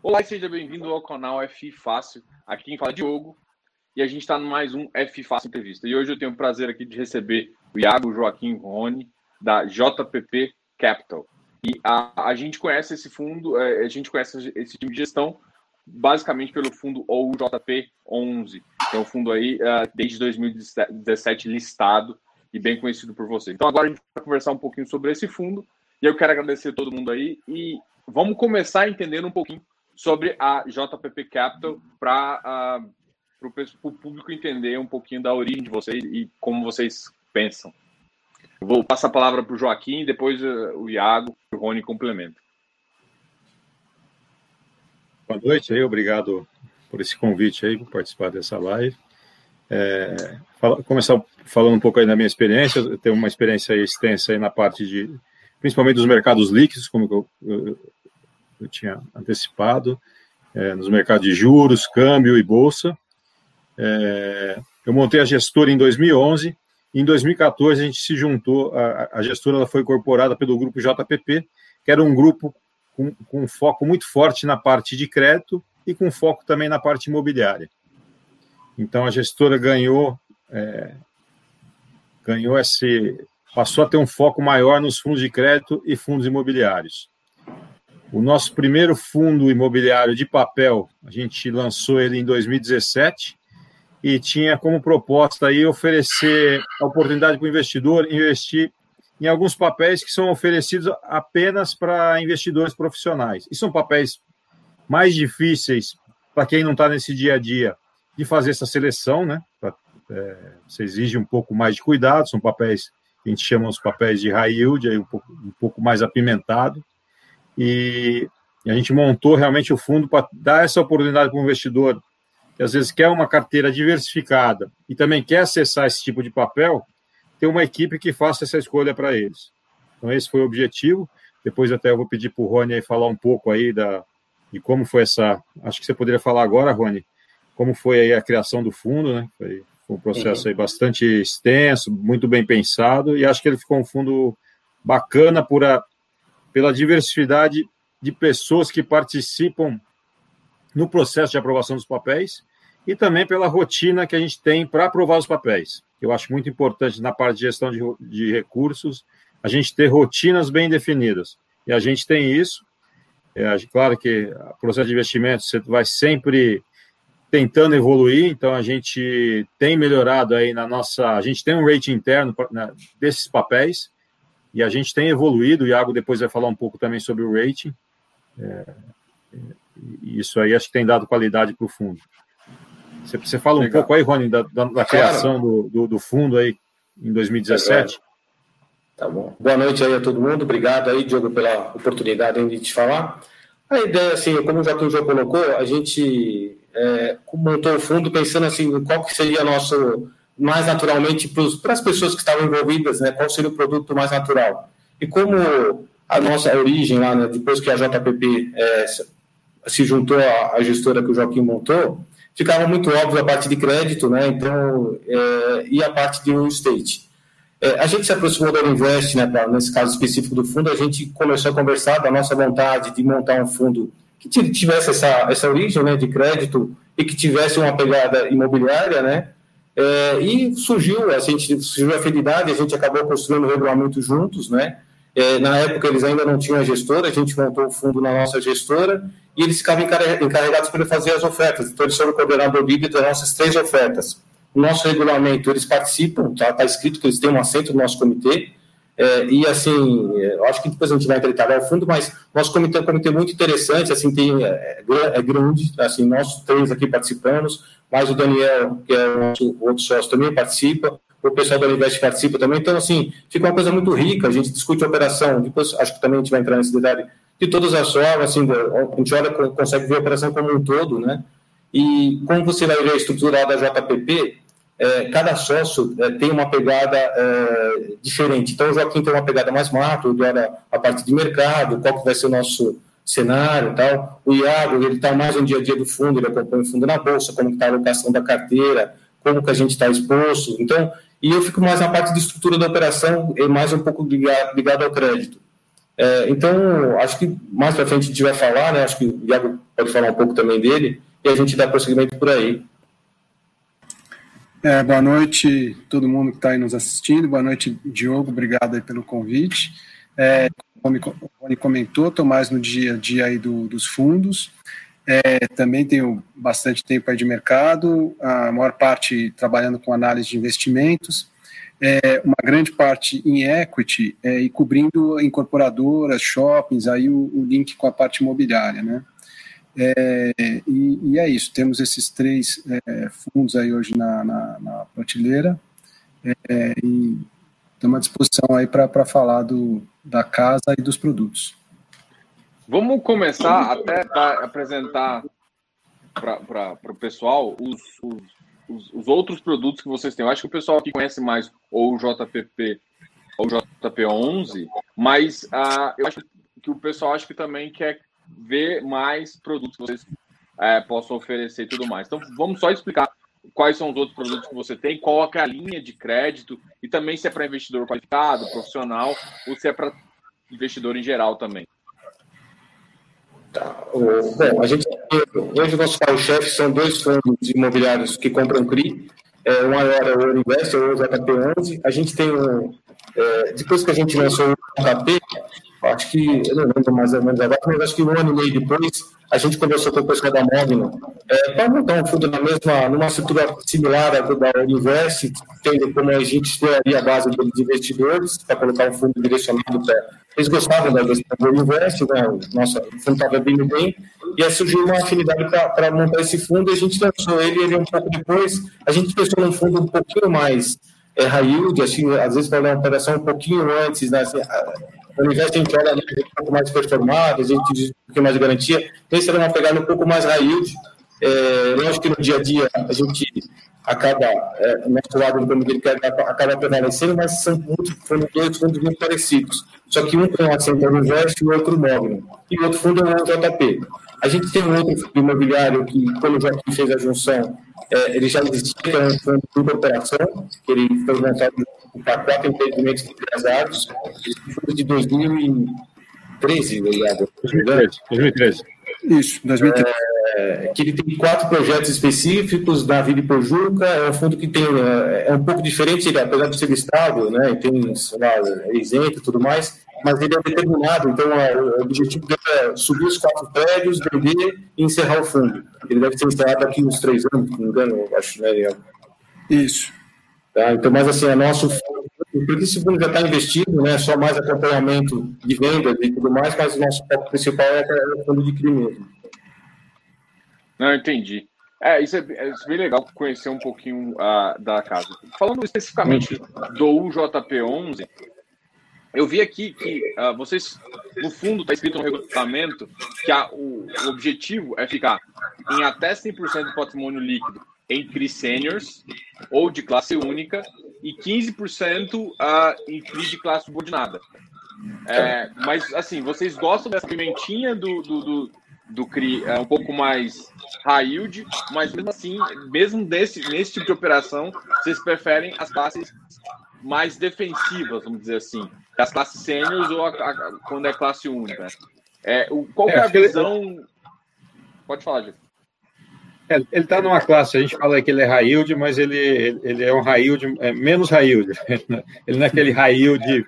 Olá e seja bem-vindo ao canal F Fácil. Aqui quem fala é Diogo e a gente está no mais um F Fácil Entrevista. E hoje eu tenho o prazer aqui de receber o Iago Joaquim Rony, da JPP Capital. E a, a gente conhece esse fundo, é, a gente conhece esse time de gestão basicamente pelo fundo OUJP11, que é um fundo aí uh, desde 2017 listado e bem conhecido por você. Então agora a gente vai conversar um pouquinho sobre esse fundo e eu quero agradecer todo mundo aí e vamos começar entendendo um pouquinho sobre a JPP Capital para uh, o público entender um pouquinho da origem de vocês e como vocês pensam. Vou passar a palavra para o Joaquim, depois uh, o Iago e o Rony complementam. Boa noite aí, obrigado por esse convite aí, por participar dessa live. É, fala, começar falando um pouco aí da minha experiência, eu tenho uma experiência extensa aí na parte de, principalmente dos mercados líquidos, como eu, eu, eu tinha antecipado, é, nos mercados de juros, câmbio e bolsa. É, eu montei a gestora em 2011. E em 2014 a gente se juntou, a, a gestora ela foi incorporada pelo grupo JPP, que era um grupo com, com foco muito forte na parte de crédito e com foco também na parte imobiliária. Então a gestora ganhou é, ganhou esse passou a ter um foco maior nos fundos de crédito e fundos imobiliários. O nosso primeiro fundo imobiliário de papel, a gente lançou ele em 2017 e tinha como proposta aí oferecer a oportunidade para o investidor investir em alguns papéis que são oferecidos apenas para investidores profissionais. E são papéis mais difíceis para quem não está nesse dia a dia de fazer essa seleção, né? Pra, é, você exige um pouco mais de cuidado, são papéis que a gente chama os papéis de high yield, aí um pouco, um pouco mais apimentado e a gente montou realmente o fundo para dar essa oportunidade para o investidor que às vezes quer uma carteira diversificada e também quer acessar esse tipo de papel, ter uma equipe que faça essa escolha para eles. Então esse foi o objetivo. Depois até eu vou pedir para o Rony aí falar um pouco aí da, de como foi essa. Acho que você poderia falar agora, Rony, como foi aí a criação do fundo, né? Foi, foi um processo uhum. aí bastante extenso, muito bem pensado, e acho que ele ficou um fundo bacana por a, pela diversidade de pessoas que participam no processo de aprovação dos papéis e também pela rotina que a gente tem para aprovar os papéis. Eu acho muito importante na parte de gestão de, de recursos a gente ter rotinas bem definidas. E a gente tem isso. É, claro que o processo de investimento você vai sempre tentando evoluir, então a gente tem melhorado aí na nossa. A gente tem um rating interno desses papéis, e a gente tem evoluído, o Iago depois vai falar um pouco também sobre o rating. É, isso aí acho que tem dado qualidade para o fundo. Você, você fala Legal. um pouco aí, Rony, da, da, da criação do, do, do, fundo aí em 2017? Tá bom. Boa noite aí a todo mundo. Obrigado aí, Diogo, pela oportunidade de te falar. A ideia, assim, como já que o João colocou, a gente é, montou o fundo pensando assim, qual que seria nosso mais naturalmente para as pessoas que estavam envolvidas, né? Qual seria o produto mais natural? E como a nossa origem lá, né, depois que a JPP é, se juntou à, gestora que o Joaquim montou, ficava muito óbvio a parte de crédito, né? Então, é, e a parte de real estate. É, a gente se aproximou da Invest, né? Pra, nesse caso específico do fundo, a gente começou a conversar da nossa vontade de montar um fundo que tivesse essa, essa origem, né, de crédito e que tivesse uma pegada imobiliária, né? É, e surgiu, a gente surgiu a afinidade, a gente acabou construindo o regulamento juntos, né? É, na época eles ainda não tinham a gestora, a gente montou o fundo na nossa gestora e eles ficavam encarregados para fazer as ofertas. Então eles foram coordenador livre das nossas três ofertas. Nosso regulamento, eles participam, está tá escrito que eles têm um assento no nosso comitê, é, e assim, acho que depois a gente vai entrar ao fundo, mas nosso comitê é um comitê muito interessante, assim, tem, é, é grande, assim, nós três aqui participamos, mas o Daniel, que é o nosso outro sócio, também participa, o pessoal da Univest participa também, então, assim, fica uma coisa muito rica, a gente discute a operação, depois acho que também a gente vai entrar nesse detalhe, de todas as formas, assim, a gente olha, consegue ver a operação como um todo, né, e como você vai ver a estrutura da JPP, é, cada sócio é, tem uma pegada é, diferente. Então, o Joaquim tem uma pegada mais macro, olha a parte de mercado, qual que vai ser o nosso cenário tal. O Iago, ele está mais no dia a dia do fundo, ele acompanha o fundo na bolsa, como está a alocação da carteira, como que a gente está exposto. Então, e eu fico mais na parte de estrutura da operação, e mais um pouco ligado, ligado ao crédito. É, então, acho que mais para frente a gente vai falar, né? Acho que o Iago pode falar um pouco também dele, e a gente dá prosseguimento por aí. É, boa noite todo mundo que está aí nos assistindo. Boa noite, Diogo. Obrigado pelo convite. É, como o Rony comentou, estou mais no dia a dia aí do, dos fundos. É, também tenho bastante tempo aí de mercado, a maior parte trabalhando com análise de investimentos, é, uma grande parte em equity é, e cobrindo incorporadoras, shoppings, aí o, o link com a parte imobiliária, né? É, e, e, é isso, temos esses três é, fundos aí hoje na, na, na prateleira é, e estamos à disposição aí para falar do, da casa e dos produtos. Vamos começar até para apresentar para o pessoal os, os, os, os, outros produtos que vocês têm. Eu acho que o pessoal aqui conhece mais ou o JPP ou o JP11, mas uh, eu acho que o pessoal acho que também quer ver mais produtos que vocês é, possam oferecer e tudo mais. Então, vamos só explicar quais são os outros produtos que você tem, qual é a linha de crédito e também se é para investidor qualificado, profissional ou se é para investidor em geral também. Tá. Bom, a gente hoje o nosso carro-chefe são dois fundos imobiliários que compram CRI. É, o maior é o Ouro ou o JP11. A gente tem um, é, depois que a gente lançou o JP, acho que, eu não lembro mais ou menos agora, mas acho que um ano e meio depois, a gente conversou com o pessoal da Mogno é, para montar um fundo na mesma, numa estrutura similar à da Universe, tendo como a gente exploraria a base dos investidores, para colocar um fundo direcionado para. Eles gostavam da do Universe, né? nossa, o fundo estava bem bem, e aí surgiu uma afinidade para montar esse fundo, e a gente lançou ele, ele um pouco depois, a gente pensou num fundo um pouquinho mais é, high yield, assim, às vezes para uma operação um pouquinho antes, né, assim, ao invés de a gente olha um pouco mais performado, a gente diz um pouquinho mais de garantia, pensa numa pegada um pouco mais yield. É, lógico que no dia a dia a gente acaba, é, o nosso lado do quer, acaba prevalecendo, mas são muito, foram dois fundos muito parecidos. Só que um tem uma para investe e o outro móvel. E o outro fundo é o JP. A gente tem um outro fundo imobiliário que, quando o Joaquim fez a junção, é, ele já existia, um fundo de operação, que ele foi montado para quatro empreendimentos empresários, fundo de 2013, ligado? 2013. 2013. Isso, 2013. É, que ele tem quatro projetos específicos da Vila Pojuca, é um fundo que tem, é, é um pouco diferente, ele, apesar de ser estável, né, tem, sei lá, é isento e tudo mais, mas ele é determinado, então o objetivo dele é subir os quatro prédios, vender e encerrar o fundo. Ele deve ser encerrado daqui uns três anos, se não me engano, acho, né, Isso. Tá? Então, mas assim, é nosso porque esse fundo já está investido, né? Só mais acompanhamento de vendas e tudo mais, mas o nosso foco principal é, o fundo de crime mesmo. Não, entendi. É, isso é, é, isso é bem legal conhecer um pouquinho uh, da casa. Falando especificamente do UJP11, eu vi aqui que uh, vocês, no fundo, está escrito no regulamento que a, o, o, objetivo é ficar em até 100% do patrimônio líquido em CRI seniors ou de classe única e 15% uh, em CRI de classe subordinada. É, mas, assim, vocês gostam dessa pimentinha do, do, do, do CRI é, um pouco mais high yield, mas mesmo assim, mesmo desse, nesse tipo de operação, vocês preferem as classes mais defensivas, vamos dizer assim, das classes sêniores ou a, a, quando é classe única. É, o, qual é, é a visão? Ele... Pode falar, Diego. É, ele está numa classe, a gente fala que ele é high yield, mas ele, ele é um high yield, é menos high yield. Ele não é aquele high yield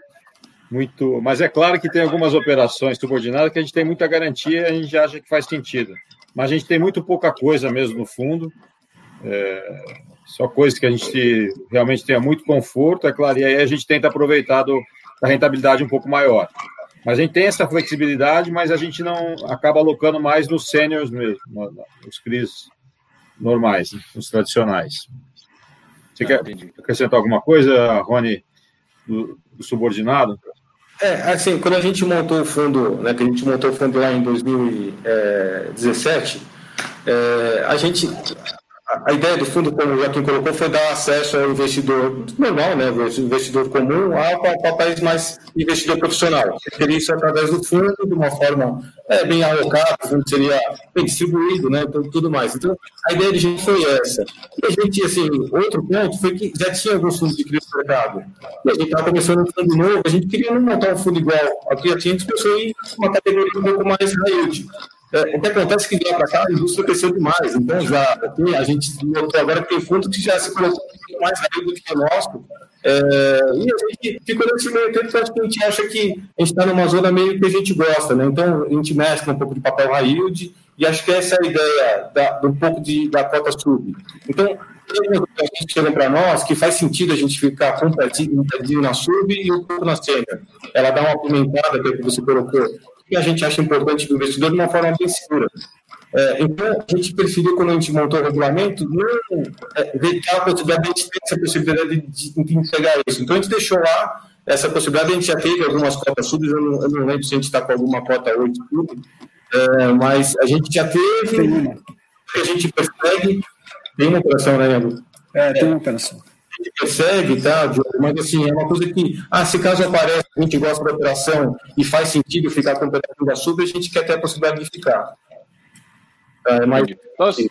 muito. Mas é claro que tem algumas operações subordinadas que a gente tem muita garantia e a gente acha que faz sentido. Mas a gente tem muito pouca coisa mesmo no fundo. É, só coisas que a gente realmente tenha muito conforto, é claro, e aí a gente tenta aproveitar do, da rentabilidade um pouco maior. Mas a gente tem essa flexibilidade, mas a gente não acaba alocando mais nos seniors mesmo, nos CRIs normais, os tradicionais. Você quer acrescentar alguma coisa, Rony, do, do, subordinado? É, assim, quando a gente montou o fundo, né, que a gente montou o fundo lá em 2017, é, a gente a ideia do fundo, como o Joaquim colocou, foi dar acesso ao investidor normal, né, investidor comum, a papéis mais investidor profissional. Seria isso através do fundo, de uma forma é, bem alocada, o fundo seria bem distribuído, né, tudo, tudo mais. Então, a ideia de gente foi essa. E a gente, assim, outro ponto foi que já tinha alguns fundos de crise no mercado. E a gente estava começando um fundo novo, a gente queria não montar um fundo igual ao que já tinha, pensou em uma categoria um pouco mais yield. É, o que acontece é que de lá para cá a indústria cresceu demais. Então, já a gente agora tem fundos que já se colocou mais rápido do que o nosso. É, e a gente ficou nesse meio tempo, que a gente acha que a gente está numa zona meio que a gente gosta, né? Então, a gente mescla um pouco de papel yield, e acho que essa é a ideia da, um pouco de, da cota sub. Então, a gente chega para nós que faz sentido a gente ficar com um na sub e um pouco na sênior. Ela dá uma apimentada, que é que você colocou, que a gente acha importante para o investidor de uma forma bem segura. É, então, a gente preferiu, quando a gente montou o regulamento, não é, a possibilidade de a gente ter essa possibilidade de, de, entregar isso. Então, a gente deixou lá essa possibilidade, a gente já teve algumas cotas subs, eu não, eu não lembro se a gente está com alguma cota 8 sub, é, mas a gente já teve, a gente persegue, tem uma operação, né, Iago? É, tem uma operação gente persegue, tá? Mas assim, é uma coisa que, ah, se caso aparece, a gente gosta da operação e faz sentido ficar com o da sub, a gente quer ter a possibilidade de ficar. É, mas... Nossa.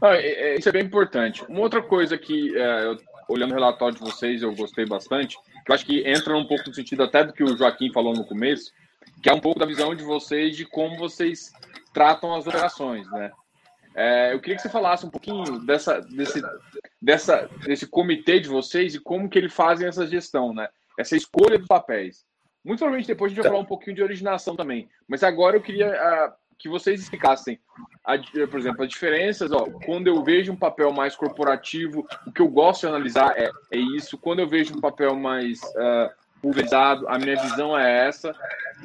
Ah, isso é bem importante. Uma outra coisa que, é, eu, olhando o relatório de vocês, eu gostei bastante, que eu acho que entra um pouco no sentido até do que o Joaquim falou no começo, que é um pouco da visão de vocês de como vocês tratam as operações, né? É, eu queria que você falasse um pouquinho dessa, desse, dessa, desse comitê de vocês e como que eles fazem essa gestão, né? Essa escolha dos papéis. Muito provavelmente depois a gente vai falar um pouquinho de originação também. Mas agora eu queria uh, que vocês explicassem, a, por exemplo, as diferenças. Ó, quando eu vejo um papel mais corporativo, o que eu gosto de analisar é, é isso. Quando eu vejo um papel mais uh, pulverizado, a minha visão é essa.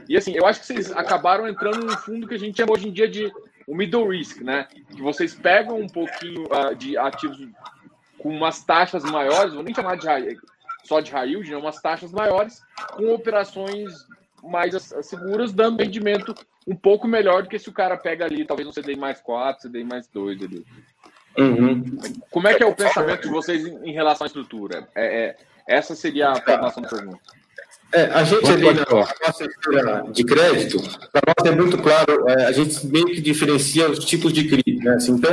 E assim, eu acho que vocês acabaram entrando no fundo que a gente chama hoje em dia de o middle risk, né? Que vocês pegam um pouquinho uh, de ativos com umas taxas maiores, vou nem chamar de high, só de high yield, né? umas taxas maiores, com operações mais seguras, dando rendimento um pouco melhor do que se o cara pega ali, talvez um CDI mais 4, CDI mais 2 ali. Uhum. Como é que é o pensamento de vocês em relação à estrutura? É, é essa seria a formação da pergunta. É, a gente ali na nossa estrutura de crédito, para nós é muito claro, é, a gente meio que diferencia os tipos de CRI. Né? Assim, então,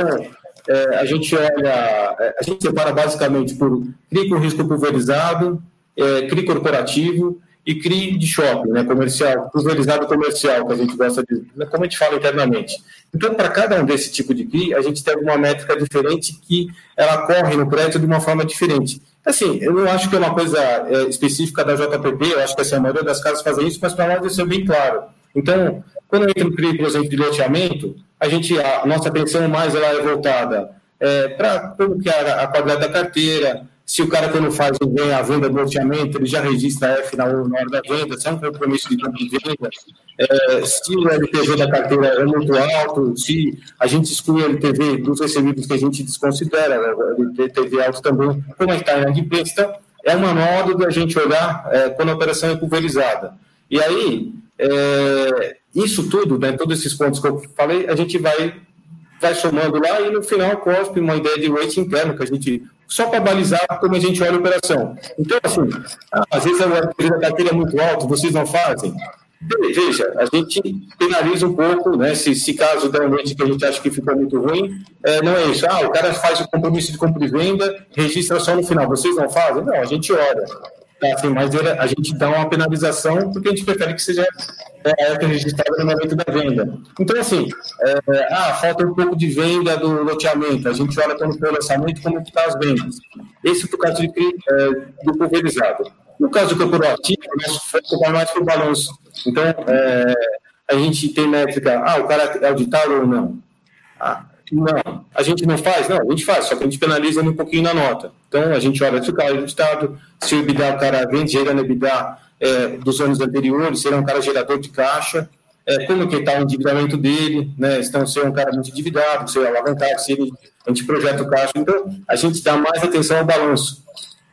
é, a gente olha, é, a gente separa basicamente por CRI com risco pulverizado, é, CRI corporativo e CRI de shopping, né, comercial, pulverizado comercial, que a gente gosta de, né, como a gente fala internamente. Então, para cada um desse tipo de CRI, a gente tem uma métrica diferente que ela corre no crédito de uma forma diferente. Assim, eu não acho que é uma coisa é, específica da JPP, eu acho que assim, a maioria das casas fazem isso, mas para nós isso é bem claro. Então, quando entra um CRI, por exemplo, de loteamento, a, gente, a nossa atenção mais ela é voltada é, para como que é a qualidade da carteira, se o cara, quando faz vem a venda do loteamento, ele já registra F na, hora da venda, se é um compromisso de compra de venda, é, se o LTV da carteira é muito alto, se a gente exclui o LTV dos recebidos que a gente desconsidera, né, o LTV alto também, como é que está a inadimplência, é uma modo da gente olhar é, quando a operação é pulverizada. E aí, é, isso tudo, né, todos esses pontos que eu falei, a gente vai vai somando lá e no final cospe uma ideia de weight interno que a gente só para balizar como a gente olha a operação. Então, assim, às vezes a carteira é muito alta, vocês não fazem. Veja, a gente penaliza um pouco, né? Se, se caso noite que a gente acha que ficou muito ruim, é, não é isso. Ah, o cara faz o compromisso de compra e venda, registra só no final. Vocês não fazem? Não, a gente olha. Tá, assim, mas a gente dá uma penalização porque a gente prefere que seja é, registrada no momento da venda. Então, assim, é, ah, falta um pouco de venda do loteamento, a gente olha quando foi o lançamento como está as vendas. Esse é o caso de, é, do pulverizado. No caso do corporativo, nosso foco vai mais para o balanço. Então, é, a gente tem métrica, ah, o cara é auditado ou não? Ah, não, a gente não faz? Não, a gente faz, só que a gente penaliza um pouquinho na nota. Então, a gente olha se o cara é auditado, se o EBITDA, o cara vem gerando EBITDA é, dos anos anteriores, se ele é um cara gerador de caixa, é, como que está o endividamento dele, né? Então, se é um cara muito endividado, se é alavancado, se ele, a gente projeta o caixa. Então, a gente dá mais atenção ao balanço.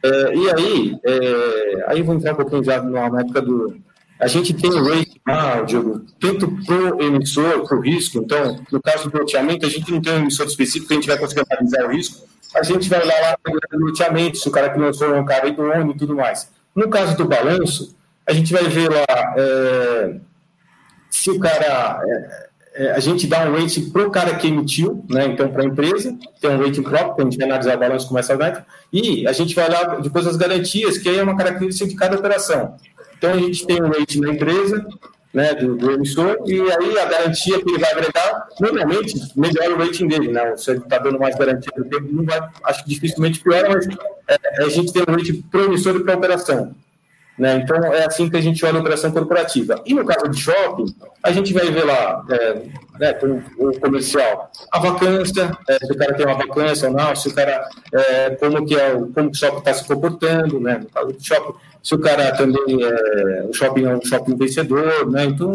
É, e aí, é, aí vou entrar um pouquinho já na época do, a gente tem o rate lá, Diogo, tanto para o emissor, para o risco. Então, no caso do loteamento, a gente não tem um emissor específico a gente vai conseguir analisar o risco. A gente vai lá, lá no loteamento, se o cara que lançou é um cara idôneo e tudo mais. No caso do balanço, a gente vai ver lá é, se o cara. É, é, a gente dá um rating para o cara que emitiu, né? então para a empresa, tem um rating próprio, a gente vai analisar o balanço comercial dentro, e a gente vai olhar depois as garantias, que aí é uma característica de cada operação. Então a gente tem um rating na empresa, né, do, do, emissor, e aí a garantia que ele vai agregar, normalmente, melhora o rating dele, né? Se ele está dando mais garantia do tempo, não vai, acho que dificilmente piora, mas é, a gente tem um rating para emissor e para a operação. Né? Então, é assim que a gente olha a operação corporativa. E no caso de shopping, a gente vai ver lá, é, né, com o comercial, a vacância, é, se o cara tem uma vacância ou não, se o cara, é, como, que é, como o shopping está se comportando, né? no caso do shopping, se o cara também, é, o shopping é um shopping vencedor, né? então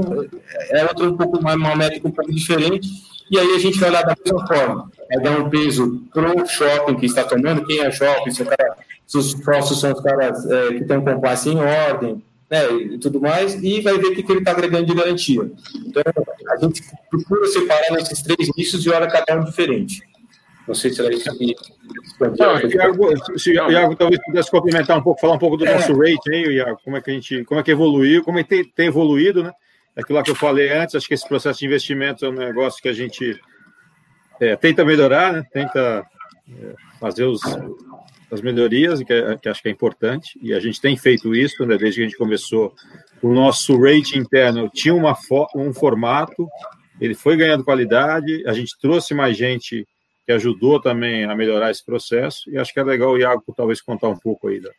é outro um pouco mais, uma métrica um pouco diferente, e aí a gente vai lá da mesma forma, é dar um peso para o shopping que está tomando, quem é shopping, se cara se os próximos são os caras é, que têm um compliance em ordem, né, e tudo mais, e vai ver o que, que ele está agregando de garantia. Então, a gente procura separar nesses três nichos e olha cada um diferente. Não sei se era isso que. Não, Iago, se o Iago talvez pudesse complementar um pouco, falar um pouco do é. nosso rate aí, Iago, como é que a gente, como é que evoluiu, como é que tem, tem evoluído, né? Aquilo que eu falei antes, acho que esse processo de investimento é um negócio que a gente é, tenta melhorar, né? Tenta é, fazer os, as melhorias, que, que, acho que é importante, e a gente tem feito isso, né, desde que a gente começou. O nosso rating interno tinha uma, um formato, ele foi ganhando qualidade, a gente trouxe mais gente que ajudou também a melhorar esse processo, e acho que é legal o Iago talvez contar um pouco aí da,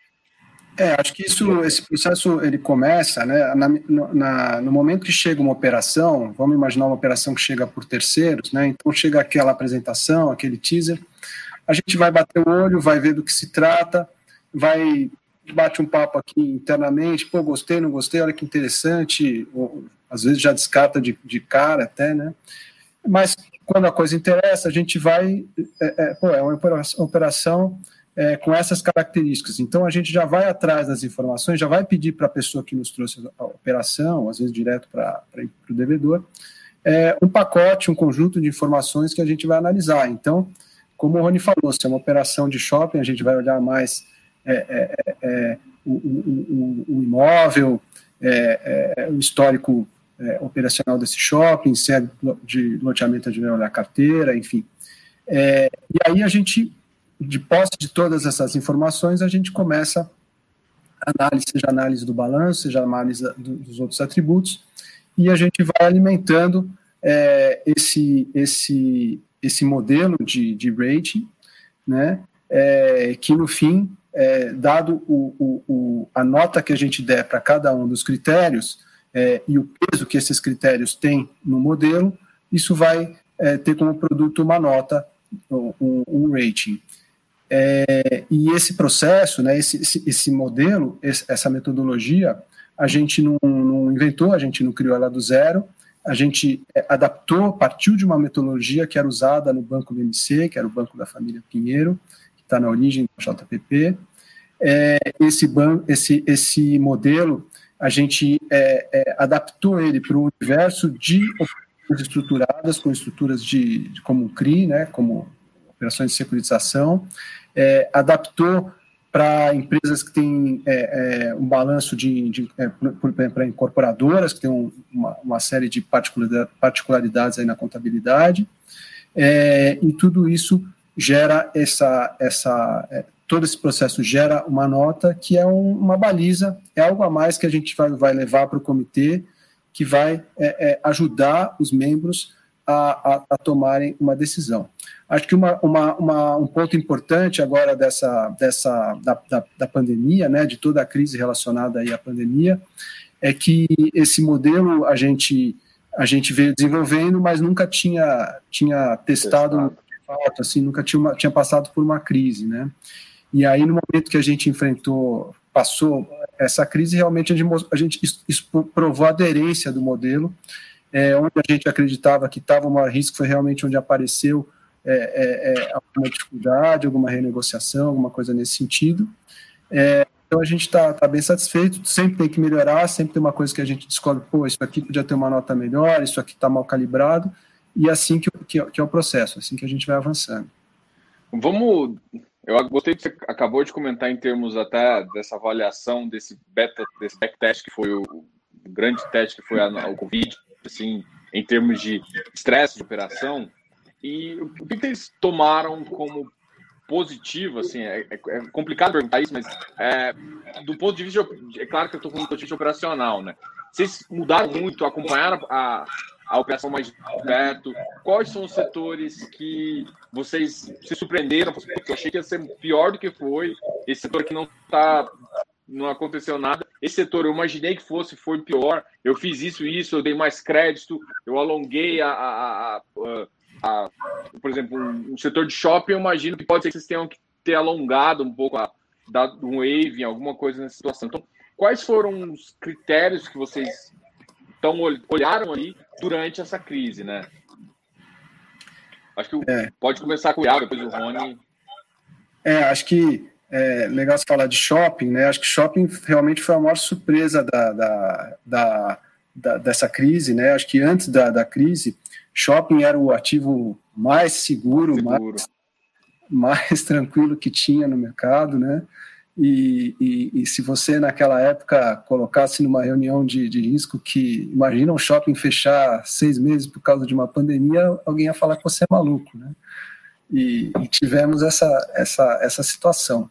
é, acho que isso, esse processo ele começa, né, na, na, no momento que chega uma operação, vamos imaginar uma operação que chega por terceiros, né, então chega aquela apresentação, aquele teaser, a gente vai bater o olho, vai ver do que se trata, vai bate um papo aqui internamente, pô, gostei, não gostei, olha que interessante, ou, às vezes já descarta de, de cara até, né? Mas quando a coisa interessa, a gente vai, é, é, pô, é uma operação, é, com essas características. Então a gente já vai atrás das informações, já vai pedir para a pessoa que nos trouxe a operação, às vezes direto para o devedor, é, um pacote, um conjunto de informações que a gente vai analisar. Então, como o Rony falou, se é uma operação de shopping, a gente vai olhar mais é, é, é, é o, o, o, imóvel, o histórico operacional desse shopping, se é de loteamento, a gente vai olhar a carteira, enfim. e aí a gente, de posse de todas essas informações, a gente começa a análise, seja análise do balanço, seja análise dos outros atributos, e a gente vai alimentando esse, esse, esse modelo de, de rating, né, é, que no fim, é, dado o, o, o, a nota que a gente der para cada um dos critérios é, e o peso que esses critérios têm no modelo, isso vai é, ter como produto uma nota, um, um rating. É, e esse processo, né, esse, esse, esse modelo, esse, essa metodologia, a gente não, não inventou, a gente não criou ela do zero, a gente é, adaptou, partiu de uma metodologia que era usada no banco do MC, que era o banco da família Pinheiro, que está na origem do JPP. É, esse, ban esse, esse modelo, a gente é, é, adaptou ele para o universo de operações estruturadas, com estruturas de, de como CRI, né, como operações de securitização, é, adaptou para empresas que têm é, é, um balanço de, de é, para incorporadoras que têm um, uma, uma, série de particularidades aí na contabilidade e tudo isso gera essa essa todo esse processo gera uma nota que é um, uma baliza é algo a mais que a gente vai, vai levar para o comitê que vai é, ajudar os membros a, a, a tomarem uma decisão Acho que uma, uma, uma, um ponto importante agora dessa, dessa da, da, da, pandemia, né, de toda a crise relacionada aí à pandemia, é que esse modelo a gente a gente veio desenvolvendo, mas nunca tinha tinha testado de fato, assim, nunca tinha, uma, tinha passado por uma crise, né? E aí no momento que a gente enfrentou, passou essa crise, realmente a gente, a gente provou a aderência do modelo, é, onde a gente acreditava que estava um maior risco foi realmente onde apareceu é, é, é, alguma dificuldade, alguma renegociação, alguma coisa nesse sentido. É, Então a gente está tá bem satisfeito, sempre tem que melhorar, sempre tem uma coisa que a gente descobre, pô, isso aqui podia ter uma nota melhor, isso aqui está mal calibrado, e é assim que, que, que é o processo, assim que a gente vai avançando. Vamos. Eu gostei que você acabou de comentar em termos até dessa avaliação desse beta, desse backtest que foi o, o grande teste que foi a, o Covid, assim, em termos de estresse de operação. E o que eles tomaram como positivo, assim, é, é, é complicado perguntar isso, mas é, do ponto de vista, é claro que eu estou falando do ponto de vista operacional, né? Vocês mudaram muito, acompanharam a, a operação mais perto? Quais são os setores que vocês se surpreenderam? Eu achei que ia ser pior do que foi. Esse setor que não está não aconteceu nada. Esse setor eu imaginei que fosse, foi pior. Eu fiz isso e isso, eu dei mais crédito, eu alonguei a, a, a, a por exemplo, um, um, setor de shopping, eu imagino que pode ser que vocês tenham que ter alongado um pouco a dado um wave, alguma coisa nessa situação. Então, quais foram os critérios que vocês então, olharam ali durante essa crise, né? Acho que é. pode começar com o Iago, depois o Rony. É, acho que é legal você falar de shopping, né? Acho que shopping realmente foi a maior surpresa da, da, da, da dessa crise, né? Acho que antes da, da crise, shopping era o ativo mais seguro, seguro. Mais, mais tranquilo que tinha no mercado, né? E, e, e, se você naquela época colocasse numa reunião de, de risco que imagina um shopping fechar seis meses por causa de uma pandemia, alguém ia falar que você é maluco, né? E, e tivemos essa, essa, essa situação.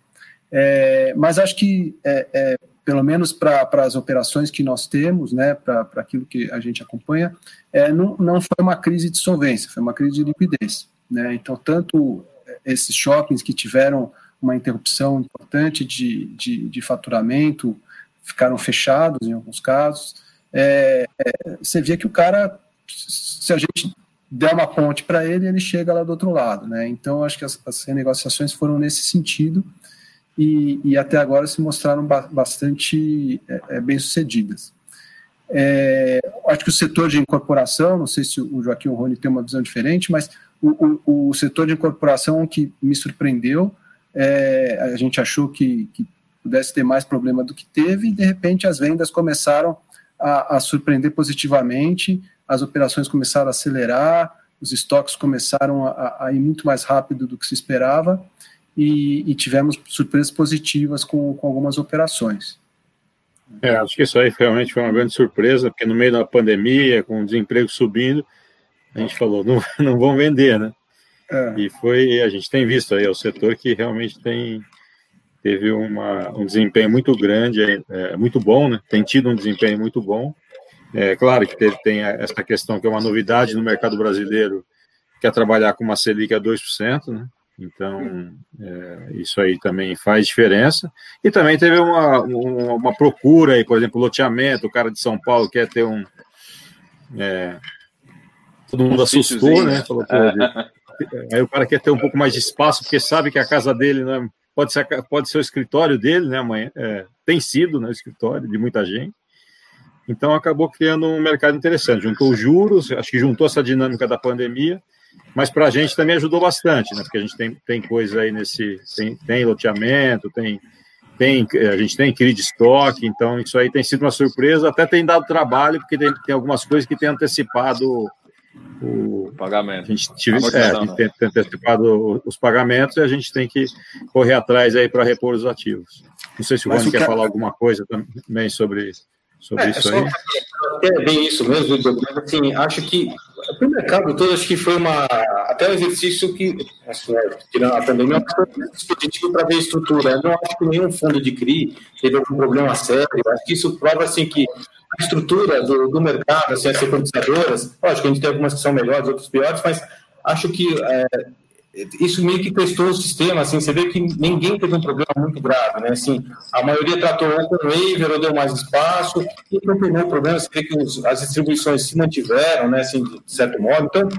É, mas acho que, é, é, pelo menos para as operações que nós temos, né, para aquilo que a gente acompanha, é, não, não foi uma crise de solvência, foi uma crise de liquidez. Né? Então, tanto esses shoppings que tiveram uma interrupção importante de, de, de faturamento, ficaram fechados em alguns casos. É, é, você via que o cara, se a gente der uma ponte para ele, ele chega lá do outro lado. Né? Então, acho que as, as renegociações foram nesse sentido e, e até agora se mostraram ba bastante é, é bem sucedidas. É, acho que o setor de incorporação, não sei se o Joaquim Rony tem uma visão diferente, mas o, o, o setor de incorporação que me surpreendeu é, a gente achou que, que, pudesse ter mais problema do que teve, e de repente as vendas começaram a, a surpreender positivamente, as operações começaram a acelerar, os estoques começaram a, a ir muito mais rápido do que se esperava, e, e tivemos surpresas positivas com, com algumas operações. É, acho que isso aí realmente foi uma grande surpresa, porque no meio da pandemia, com o desemprego subindo, a gente falou, não, não vão vender, né? É. E foi, a gente tem visto aí, é o setor que realmente tem teve uma, um desempenho muito grande, é, é, muito bom, né? Tem tido um desempenho muito bom. É claro que teve, tem essa questão que é uma novidade no mercado brasileiro, que é trabalhar com uma Selic a 2%, né? Então, é, isso aí também faz diferença. E também teve uma, uma, uma, procura aí, por exemplo, loteamento, o cara de São Paulo quer ter um. É, todo mundo assustou, né? Falou, Aí o cara quer ter um pouco mais de espaço, porque sabe que a casa dele não é, pode, ser, pode ser o escritório dele, né? Amanhã, é, tem sido né, o escritório de muita gente. Então acabou criando um mercado interessante. Juntou os juros, acho que juntou essa dinâmica da pandemia, mas para a gente também ajudou bastante, né? Porque a gente tem, tem coisa aí nesse. Tem, tem loteamento, tem, tem, a gente tem crise de estoque, então isso aí tem sido uma surpresa, até tem dado trabalho, porque tem, tem algumas coisas que tem antecipado o pagamento. A gente tive, é, a gente tem, tem antecipado os pagamentos e a gente tem que correr atrás aí para repor os ativos. Não sei se o Rony quer falar alguma coisa também sobre, sobre é, isso aí. É bem isso mesmo, mas assim, acho que para o mercado todo, acho que foi uma até um exercício que, assim, é, tirando a pandemia, foi um dispositivo para ver a estrutura. Eu não acho que nenhum fundo de CRI teve algum problema sério. Acho que isso prova assim que a estrutura do, do mercado, assim, as securitizadoras, lógico que a gente tem algumas que são melhores, outras piores, mas acho que é, isso meio que testou o sistema, assim, você vê que ninguém teve um problema muito grave, né, assim, a maioria tratou ou com waiver ou deu mais espaço, e não o problema, você vê que os, as distribuições se mantiveram, né, assim, de certo modo, então,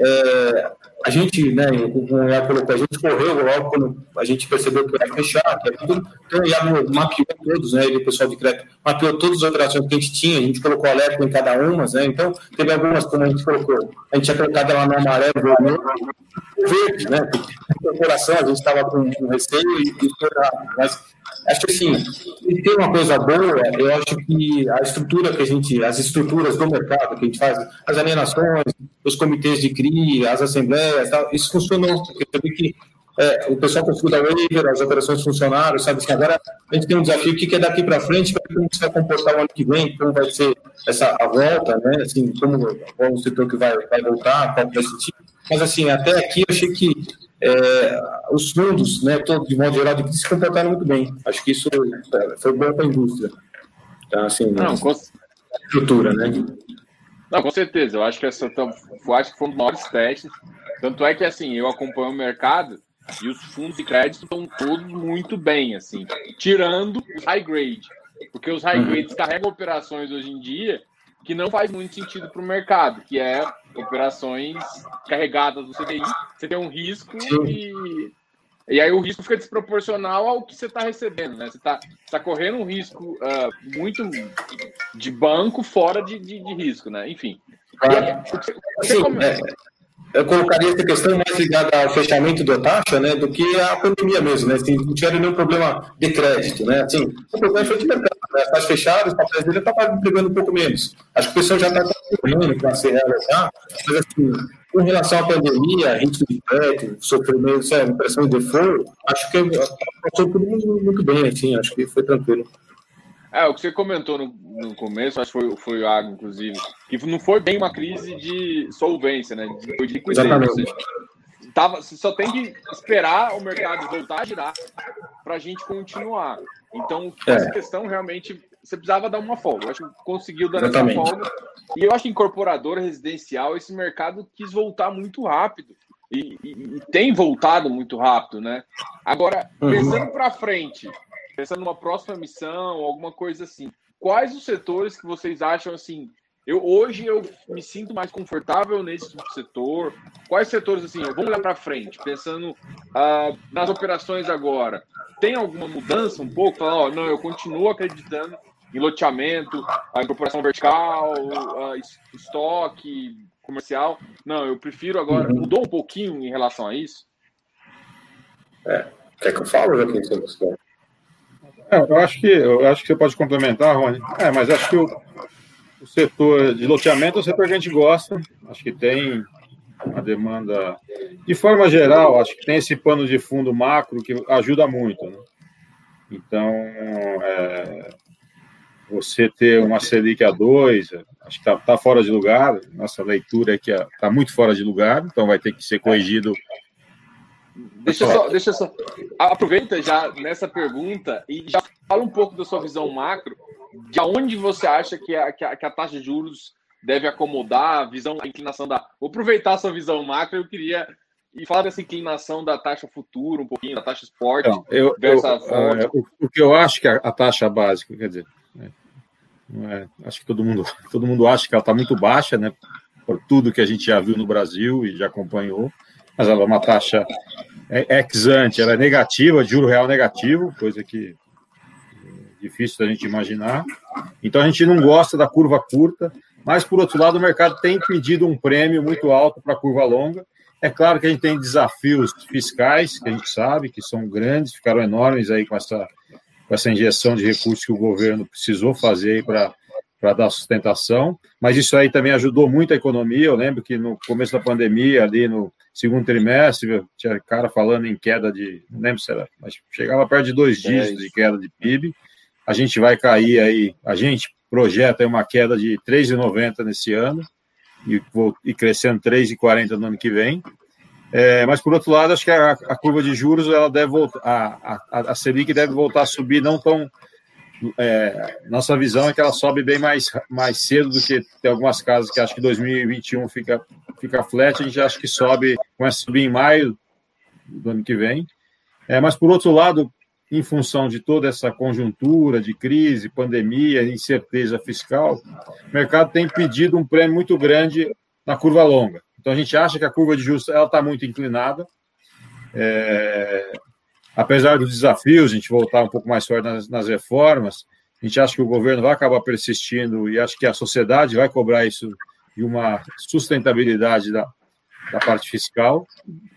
é, a gente, né, ela colocou, a gente correu logo quando a gente percebeu que ia fechar, que tudo, então o Iago mapeou todos, né, ele, o pessoal de crédito, mapeou todas as operações que a gente tinha, a gente colocou alerta em cada uma, né, então teve algumas, como a gente colocou, a gente tinha colocado ela no amarelo, vermelho, verde, né, porque a corporação, a gente estava com, com receio e, e foi mas acho que assim, tem uma coisa boa, eu acho que a estrutura que a gente, as estruturas do mercado que a gente faz, as alienações, os comitês de CRI, as assembleias, tal, isso funcionou. Porque eu vi que é, o pessoal conseguiu dar waiver, as operações funcionaram, sabe? Assim, agora a gente tem um desafio que é daqui para frente, como se vai comportar o ano que vem, como vai ser essa a volta, né? Assim, como qual o setor que vai, vai voltar, qual vai sentir. Mas assim, até aqui eu achei que é, os fundos, né, todo, de modo geral, de se comportaram muito bem. Acho que isso é, foi bom para a indústria. Então, assim, Não, com... estrutura, né? Não, com certeza. Eu acho que essa, eu acho que foi um dos maiores testes. Tanto é que assim, eu acompanho o mercado e os fundos de crédito estão todos muito bem, assim, tirando os high grade. Porque os high uhum. grades carregam operações hoje em dia que não faz muito sentido para o mercado, que é operações carregadas do CDI. Você tem um risco e, e aí o risco fica desproporcional ao que você está recebendo, né? Você está tá correndo um risco uh, muito de banco fora de, de, de risco, né? Enfim. Sim, é, eu colocaria essa questão mais ligada ao fechamento da taxa, né, do que a pandemia mesmo, né, assim, não tiveram nenhum problema de crédito, né, assim, o problema foi de mercado, né, as taxas fechadas, os papéis dele estavam pegando um pouco menos. Acho que o pessoal já está correndo para se realizar, mas assim, com relação à pandemia, ritmo de crédito, sofrimento, sabe, impressão de default, acho que passou tudo muito bem, assim, acho que foi tranquilo. É, o que você comentou no, no começo, acho que foi, foi o Água, inclusive, que não foi bem uma crise de solvência, né? De, de liquidez. Exatamente. Tava, você só tem que esperar o mercado voltar a girar para a gente continuar. Então, é. essa questão realmente você precisava dar uma folga. Eu acho que conseguiu dar Exatamente. essa folga. E eu acho que incorporador residencial, esse mercado quis voltar muito rápido. E, e, e tem voltado muito rápido, né? Agora, uhum. pensando uhum. para frente, pensando numa próxima missão, alguma coisa assim. Quais os setores que vocês acham assim? Eu hoje eu me sinto mais confortável nesse setor. Quais setores assim? Eu vou olhar para frente, pensando uh, nas operações agora. Tem alguma mudança um pouco? Falar, oh, não, eu continuo acreditando em loteamento, a incorporação vertical, uh, estoque comercial. Não, eu prefiro agora. Uhum. Mudou um pouquinho em relação a isso? É. Quer que eu fale, Joaquim, sobre isso? É, eu acho que eu acho que você pode complementar, Rony. É, mas acho que o, o setor de loteamento é o setor que a gente gosta. Acho que tem uma demanda. De forma geral, acho que tem esse pano de fundo macro que ajuda muito. Né? Então, é, você ter uma Selic a 2, acho que está tá fora de lugar. Nossa leitura é que está muito fora de lugar, então vai ter que ser corrigido Deixa só, deixa só. Aproveita já nessa pergunta e já fala um pouco da sua visão macro, de onde você acha que a, que a, que a taxa de juros deve acomodar, a visão, a inclinação da. Vou aproveitar a sua visão macro, eu queria e falar dessa inclinação da taxa futura, um pouquinho, da taxa esporte. Então, eu, eu, é, o, o, que eu acho que a, a taxa básica, quer dizer, é, é, acho que todo mundo, todo mundo acha que ela está muito baixa, né? Por tudo que a gente já viu no Brasil e já acompanhou mas ela é uma taxa ex ante, ela é negativa, juro real negativo, coisa que é difícil da gente imaginar. Então a gente não gosta da curva curta, mas por outro lado o mercado tem pedido um prêmio muito alto para a curva longa. É claro que a gente tem desafios fiscais, que a gente sabe que são grandes, ficaram enormes aí com essa, com essa injeção de recursos que o governo precisou fazer para para dar sustentação, mas isso aí também ajudou muito a economia. Eu lembro que no começo da pandemia, ali no segundo trimestre, tinha cara falando em queda de, não lembro se era, mas chegava perto de dois é dígitos de queda de PIB. A gente vai cair aí, a gente projeta uma queda de 3,90 nesse ano e, e crescendo 3,40 no ano que vem. É, mas por outro lado, acho que a, a, curva de juros ela deve voltar, a, a, a Selic deve voltar a subir não tão é, nossa visão é que ela sobe bem mais, mais cedo do que tem algumas casas que acho que 2021 fica, fica flat, a gente acha que sobe, começa a subir em maio do ano que vem. É, mas, por outro lado, em função de toda essa conjuntura de crise, pandemia, incerteza fiscal, o mercado tem pedido um prêmio muito grande na curva longa. Então, a gente acha que a curva de juros está muito inclinada. É, apesar dos desafios, a gente voltar um pouco mais forte nas, nas, reformas, a gente acha que o governo vai acabar persistindo e acho que a sociedade vai cobrar isso e uma sustentabilidade da, da parte fiscal.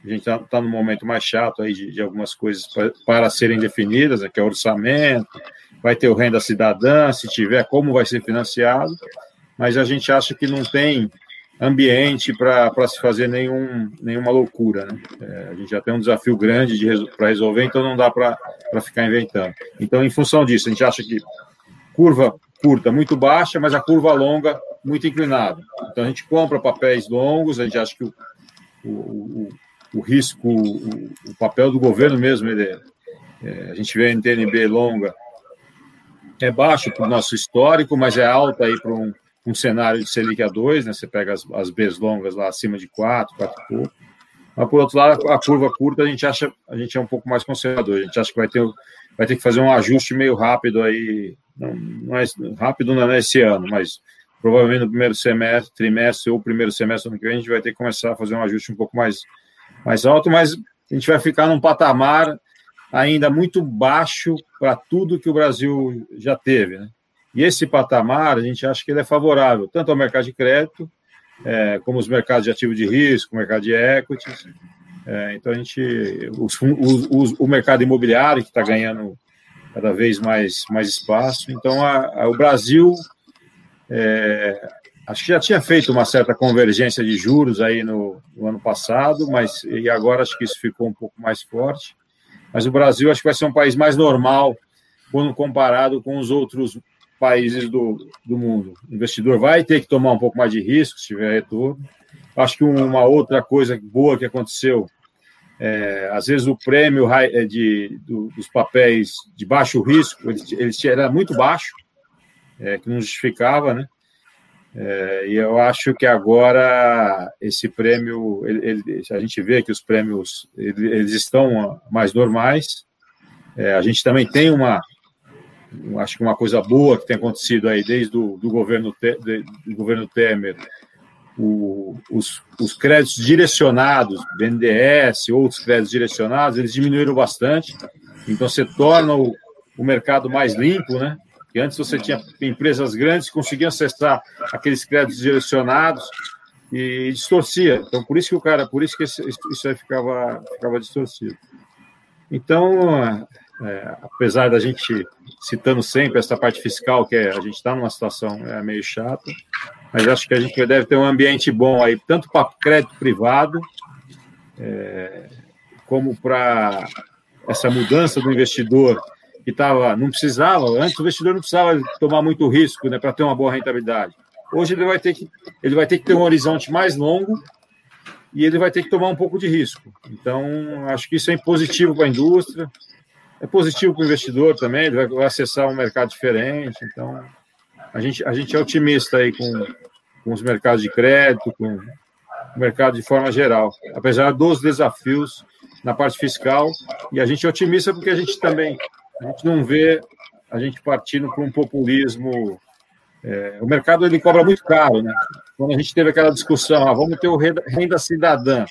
A gente está tá num momento mais chato aí de, de algumas coisas pra, para serem definidas, né, que é orçamento, vai ter o renda cidadã, se tiver, como vai ser financiado, mas a gente acha que não tem ambiente para se fazer nenhum, nenhuma loucura. Né? É, a gente já tem um desafio grande de, para resolver, então não dá para ficar inventando. Então, em função disso, a gente acha que curva curta muito baixa, mas a curva longa muito inclinada. Então, a gente compra papéis longos, a gente acha que o, o, o, o risco, o, o, papel do governo mesmo, ele é, é, a gente vê a NTNB longa, é baixo para o nosso histórico, mas é alta aí para um um cenário de Selic a 2, né? Você pega as, as Bs longas lá acima de 4, 4 e pouco. Mas, por outro lado, a curva curta a gente acha, a gente é um pouco mais conservador. A gente acha que vai ter, vai ter que fazer um ajuste meio rápido aí, não, não é rápido não é esse ano, mas provavelmente no primeiro semestre, trimestre ou primeiro semestre do ano que vem, a gente vai ter que começar a fazer um ajuste um pouco mais, mais alto, mas a gente vai ficar num patamar ainda muito baixo para tudo que o Brasil já teve, né? E esse patamar, a gente acha que ele é favorável, tanto ao mercado de crédito, é, como os mercados de ativo de risco, mercado de equities. É, então, a gente, os, os, o mercado imobiliário, que está ganhando cada vez mais, mais espaço. Então, a, a, o Brasil, é, acho que já tinha feito uma certa convergência de juros aí no, no, ano passado, mas e agora acho que isso ficou um pouco mais forte. Mas o Brasil acho que vai ser um país mais normal quando comparado com os outros países do, do mundo. O investidor vai ter que tomar um pouco mais de risco se tiver retorno. Acho que uma outra coisa boa que aconteceu, é, às vezes o prêmio é, de, do, dos papéis de baixo risco, ele, ele era muito baixo, é, que não justificava, né? É, e eu acho que agora esse prêmio, ele, ele, a gente vê que os prêmios eles estão mais normais. É, a gente também tem uma, acho que uma coisa boa que tem acontecido aí desde o do governo, do governo Temer, o, os, os, créditos direcionados, BNDES, outros créditos direcionados, eles diminuíram bastante, então você torna o, o mercado mais limpo, né? Porque antes você tinha empresas grandes que conseguiam acessar aqueles créditos direcionados e distorcia. Então, por isso que o cara, por isso que isso aí ficava, ficava distorcido. Então, é, apesar da gente citando sempre essa parte fiscal, que é, a gente está numa situação é, meio chata, mas acho que a gente deve ter um ambiente bom aí, tanto para crédito privado, é, como para essa mudança do investidor que estava, não precisava, antes o investidor não precisava tomar muito risco né, para ter uma boa rentabilidade. Hoje ele vai ter que ele vai ter que ter um horizonte mais longo e ele vai ter que tomar um pouco de risco. Então, acho que isso é positivo para a indústria, é positivo para o investidor também, ele vai acessar um mercado diferente. Então, a gente, a gente é otimista aí com, com os mercados de crédito, com o mercado de forma geral, apesar dos desafios na parte fiscal. E a gente é otimista porque a gente também a gente não vê a gente partindo para um populismo. É, o mercado ele cobra muito caro, né? Quando a gente teve aquela discussão, ah, vamos ter o renda, cidadã,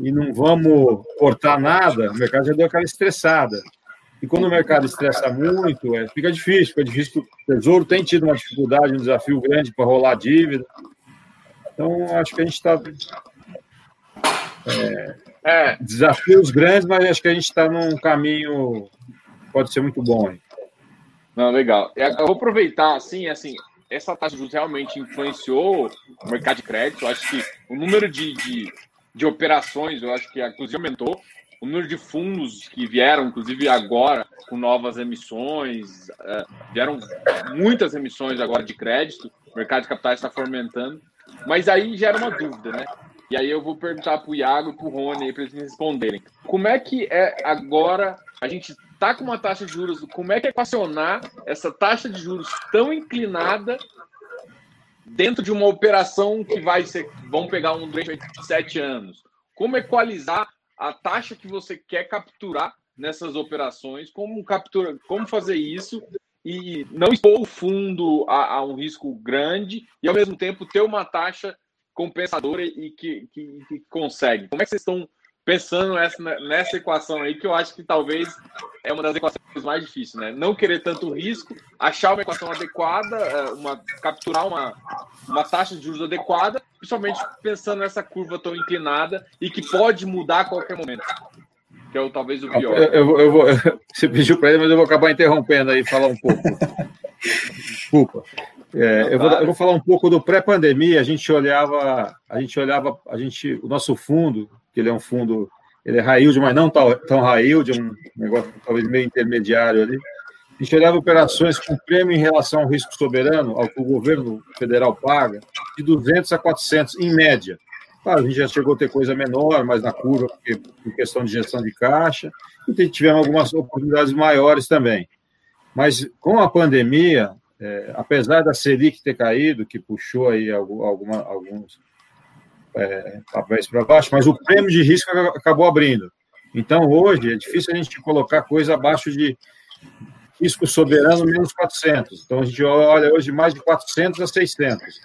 e não vamos cortar nada, o mercado já deu aquela estressada. E quando o mercado estressa muito, é, fica difícil, fica difícil. O Tesouro tem tido uma dificuldade, um desafio grande para rolar dívida. Então, acho que a gente está. É, é. Desafios grandes, mas acho que a gente está num caminho pode ser muito bom. Não, legal. Eu vou aproveitar, assim, assim, essa taxa de juros realmente influenciou o mercado de crédito. Eu acho que o número de, de de operações, eu acho que inclusive aumentou. O número de fundos que vieram, inclusive agora, com novas emissões, uh, vieram muitas emissões agora de crédito, o mercado de capitais está fomentando. Mas aí gera uma dúvida, né? E aí eu vou perguntar para o Iago e para o Rony para eles me responderem. Como é que é agora a gente está com uma taxa de juros, como é que é equacionar essa taxa de juros tão inclinada dentro de uma operação que vai ser, vamos pegar um durante sete anos, como equalizar a taxa que você quer capturar nessas operações, como captura, como fazer isso? E não expor o fundo a, a, um risco grande e ao mesmo tempo ter uma taxa compensadora e que, que, que consegue. Como é que vocês estão pensando nessa, nessa equação aí, que eu acho que talvez é uma das equações mais difíceis, né? Não querer tanto risco, achar uma equação adequada, é, uma, capturar uma, uma taxa de juros adequada principalmente pensando nessa curva tão inclinada e que pode mudar a qualquer momento. Que é o, talvez o pior. Eu, eu, eu vou, você pediu para ele, mas eu vou acabar interrompendo aí falar um pouco. Desculpa. É, eu, vou, eu, vou, falar um pouco do pré-pandemia. A gente olhava, a gente olhava, a gente, o nosso fundo, que ele é um fundo, ele é high yield, mas não tão, tão yield, é um negócio talvez meio intermediário ali. A gente olhava operações com prêmio em relação ao risco soberano, ao que o governo federal paga, de 200 a 400, em média. Claro, a gente já chegou a ter coisa menor, mas na curva, porque, em questão de gestão de caixa, e tivemos algumas oportunidades maiores também. Mas com a pandemia, é, apesar da Selic ter caído, que puxou aí alguma, alguns é, papéis para baixo, mas o prêmio de risco acabou abrindo. Então, hoje, é difícil a gente colocar coisa abaixo de risco soberano menos 400. Então, a gente olha hoje mais de 400 a 600.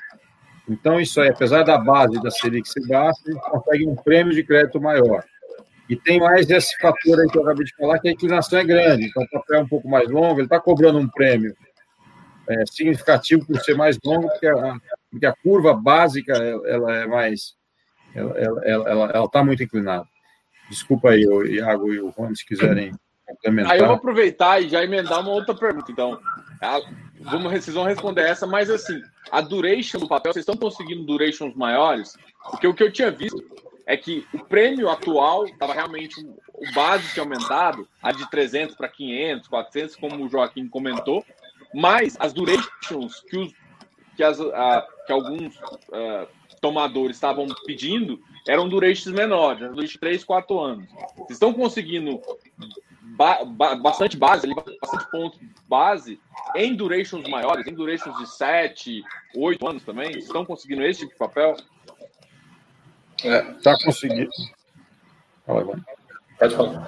Então, isso aí, apesar da base da Selic ser baixa, a gente consegue um prêmio de crédito maior. E tem mais esse fator aí que eu acabei de falar, que a inclinação é grande. Então, o papel é um pouco mais longo, ele está cobrando um prêmio é, significativo por ser mais longo, porque a, porque a curva básica ela é mais. Ela está muito inclinada. Desculpa aí, o Iago e o Rony, se quiserem complementar. Aí eu vou aproveitar e já emendar uma outra pergunta. Então, a, vamos, vocês vão responder essa, mas assim, a duration do papel, vocês estão conseguindo durations maiores? Porque o que eu tinha visto é que o prêmio atual estava realmente o base tinha aumentado, a de 300 para 500, 400, como o Joaquim comentou, mas as durations que, os, que, as, a, que alguns uh, tomadores estavam pedindo eram durations menores, de 3, 4 anos. Vocês estão conseguindo ba ba bastante base, bastante ponto base em durations maiores, em durations de 7, 8 anos também? Vocês estão conseguindo esse tipo de papel? Está é, conseguindo. Fala, Pode falar.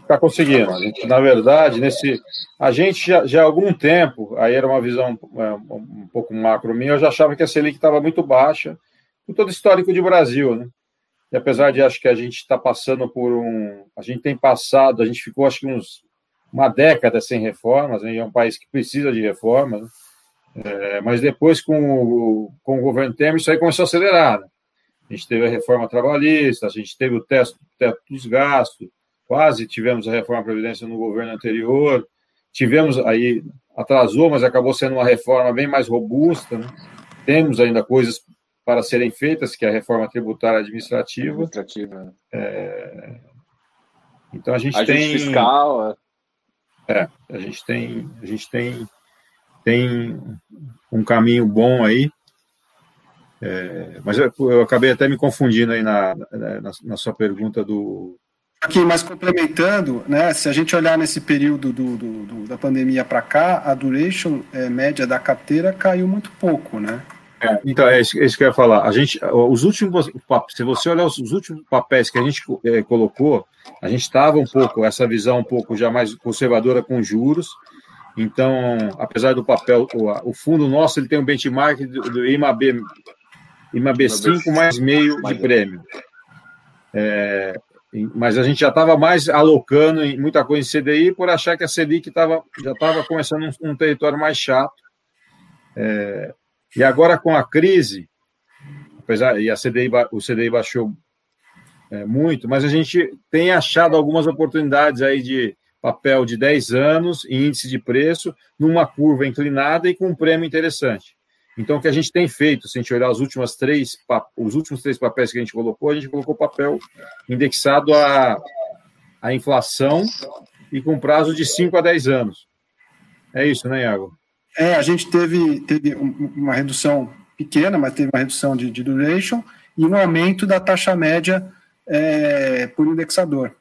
Está conseguindo. Gente, na verdade, nesse. A gente já, já há algum tempo, aí era uma visão é, um pouco macro minha, eu já achava que a Selic estava muito baixa, com todo o histórico de Brasil, né? E apesar de acho que a gente está passando por um. A gente tem passado, a gente ficou acho que uns uma década sem reformas, né? é um país que precisa de reformas, né? é, mas depois com o, com o governo Temer isso aí começou a acelerar. Né? A gente teve a reforma trabalhista, a gente teve o teto, teto dos gastos, quase tivemos a reforma da Previdência no governo anterior, tivemos aí, atrasou, mas acabou sendo uma reforma bem mais robusta, né? temos ainda coisas para serem feitas, que é a reforma tributária administrativa. administrativa. É... Então a gente a tem fiscal. É. é, a gente tem a gente tem tem um caminho bom aí. É, mas eu, eu, acabei até me confundindo aí na, na, na sua pergunta do, Aqui, mas complementando, né, se a gente olhar nesse período do, do, do da pandemia para cá, a duration é, média da carteira caiu muito pouco, né? É, então, é isso, é isso, que eu ia falar. A gente, os últimos, se você olhar os, os últimos papéis que a gente é, colocou, a gente estava um pouco, essa visão um pouco já mais conservadora com juros. Então, apesar do papel, o, o fundo nosso ele tem um benchmark do, do IMAB, IMAB 5 mais meio de prêmio. É, mas a gente já estava mais alocando em muita coisa em CDI por achar que a Selic tava, já estava começando um, um, território mais chato. É, e agora com a crise, apesar e a CDI, o CDI baixou é, muito, mas a gente tem achado algumas oportunidades aí de papel de 10 anos índice de preço, numa curva inclinada e com um prêmio interessante. Então, o que a gente tem feito, se a gente olhar os últimos três, os últimos três papéis que a gente colocou, a gente colocou papel indexado à, à inflação e com prazo de 5 a 10 anos. É isso, né, Iago? É, a gente teve, teve uma redução pequena, mas teve uma redução de, de duration e um aumento da taxa média é, por indexador.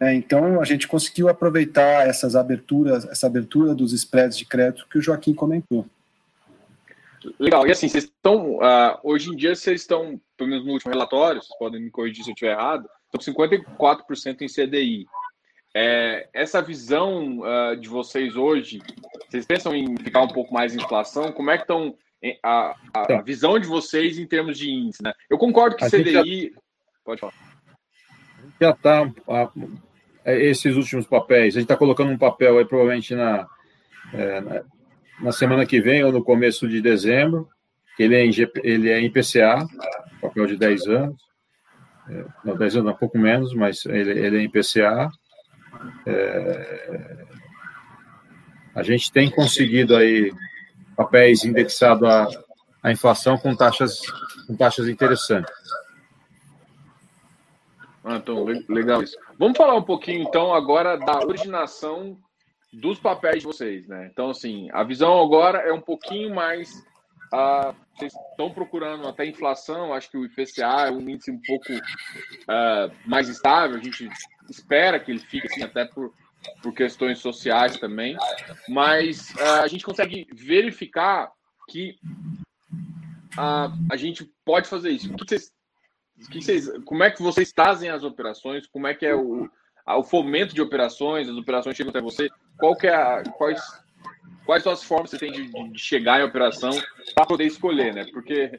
Né? Então, a gente conseguiu aproveitar essas aberturas, essa abertura dos spreads de crédito que o Joaquim comentou. Legal. E assim, vocês estão. Uh, hoje em dia, vocês estão, pelo menos no último relatório, vocês podem me corrigir se eu estiver errado, estão com 54% em CDI. É, essa visão uh, de vocês hoje, vocês pensam em ficar um pouco mais em inflação? Como é que estão a, a, a, tá. visão de vocês em termos de índice? Né? Eu concordo que a CDI. Já... Pode falar. Já está. É, esses últimos papéis, a gente está colocando um papel aí, provavelmente na, é, na, na, semana que vem ou no começo de dezembro. ele é em, ele é em PCA, papel de 10 anos. É, não, 10 anos, um pouco menos, mas ele, ele é em PCA. É, a gente tem conseguido aí papéis indexados à, à inflação com taxas, com taxas interessantes. Ah, então, legal isso. Vamos falar um pouquinho, então, agora da originação dos papéis de vocês, né? Então, assim, a visão agora é um pouquinho mais. Uh, vocês estão procurando até inflação, acho que o IPCA é um índice um pouco uh, mais estável, a gente espera que ele fique assim, até por, por questões sociais também, mas uh, a gente consegue verificar que a gente pode fazer isso. O que vocês que vocês, como é que vocês fazem as operações? Como é que é o, o fomento de operações? As operações chegam até você? Qual que é a, quais, quais são as formas que você tem de, de chegar em operação para poder escolher, né? Porque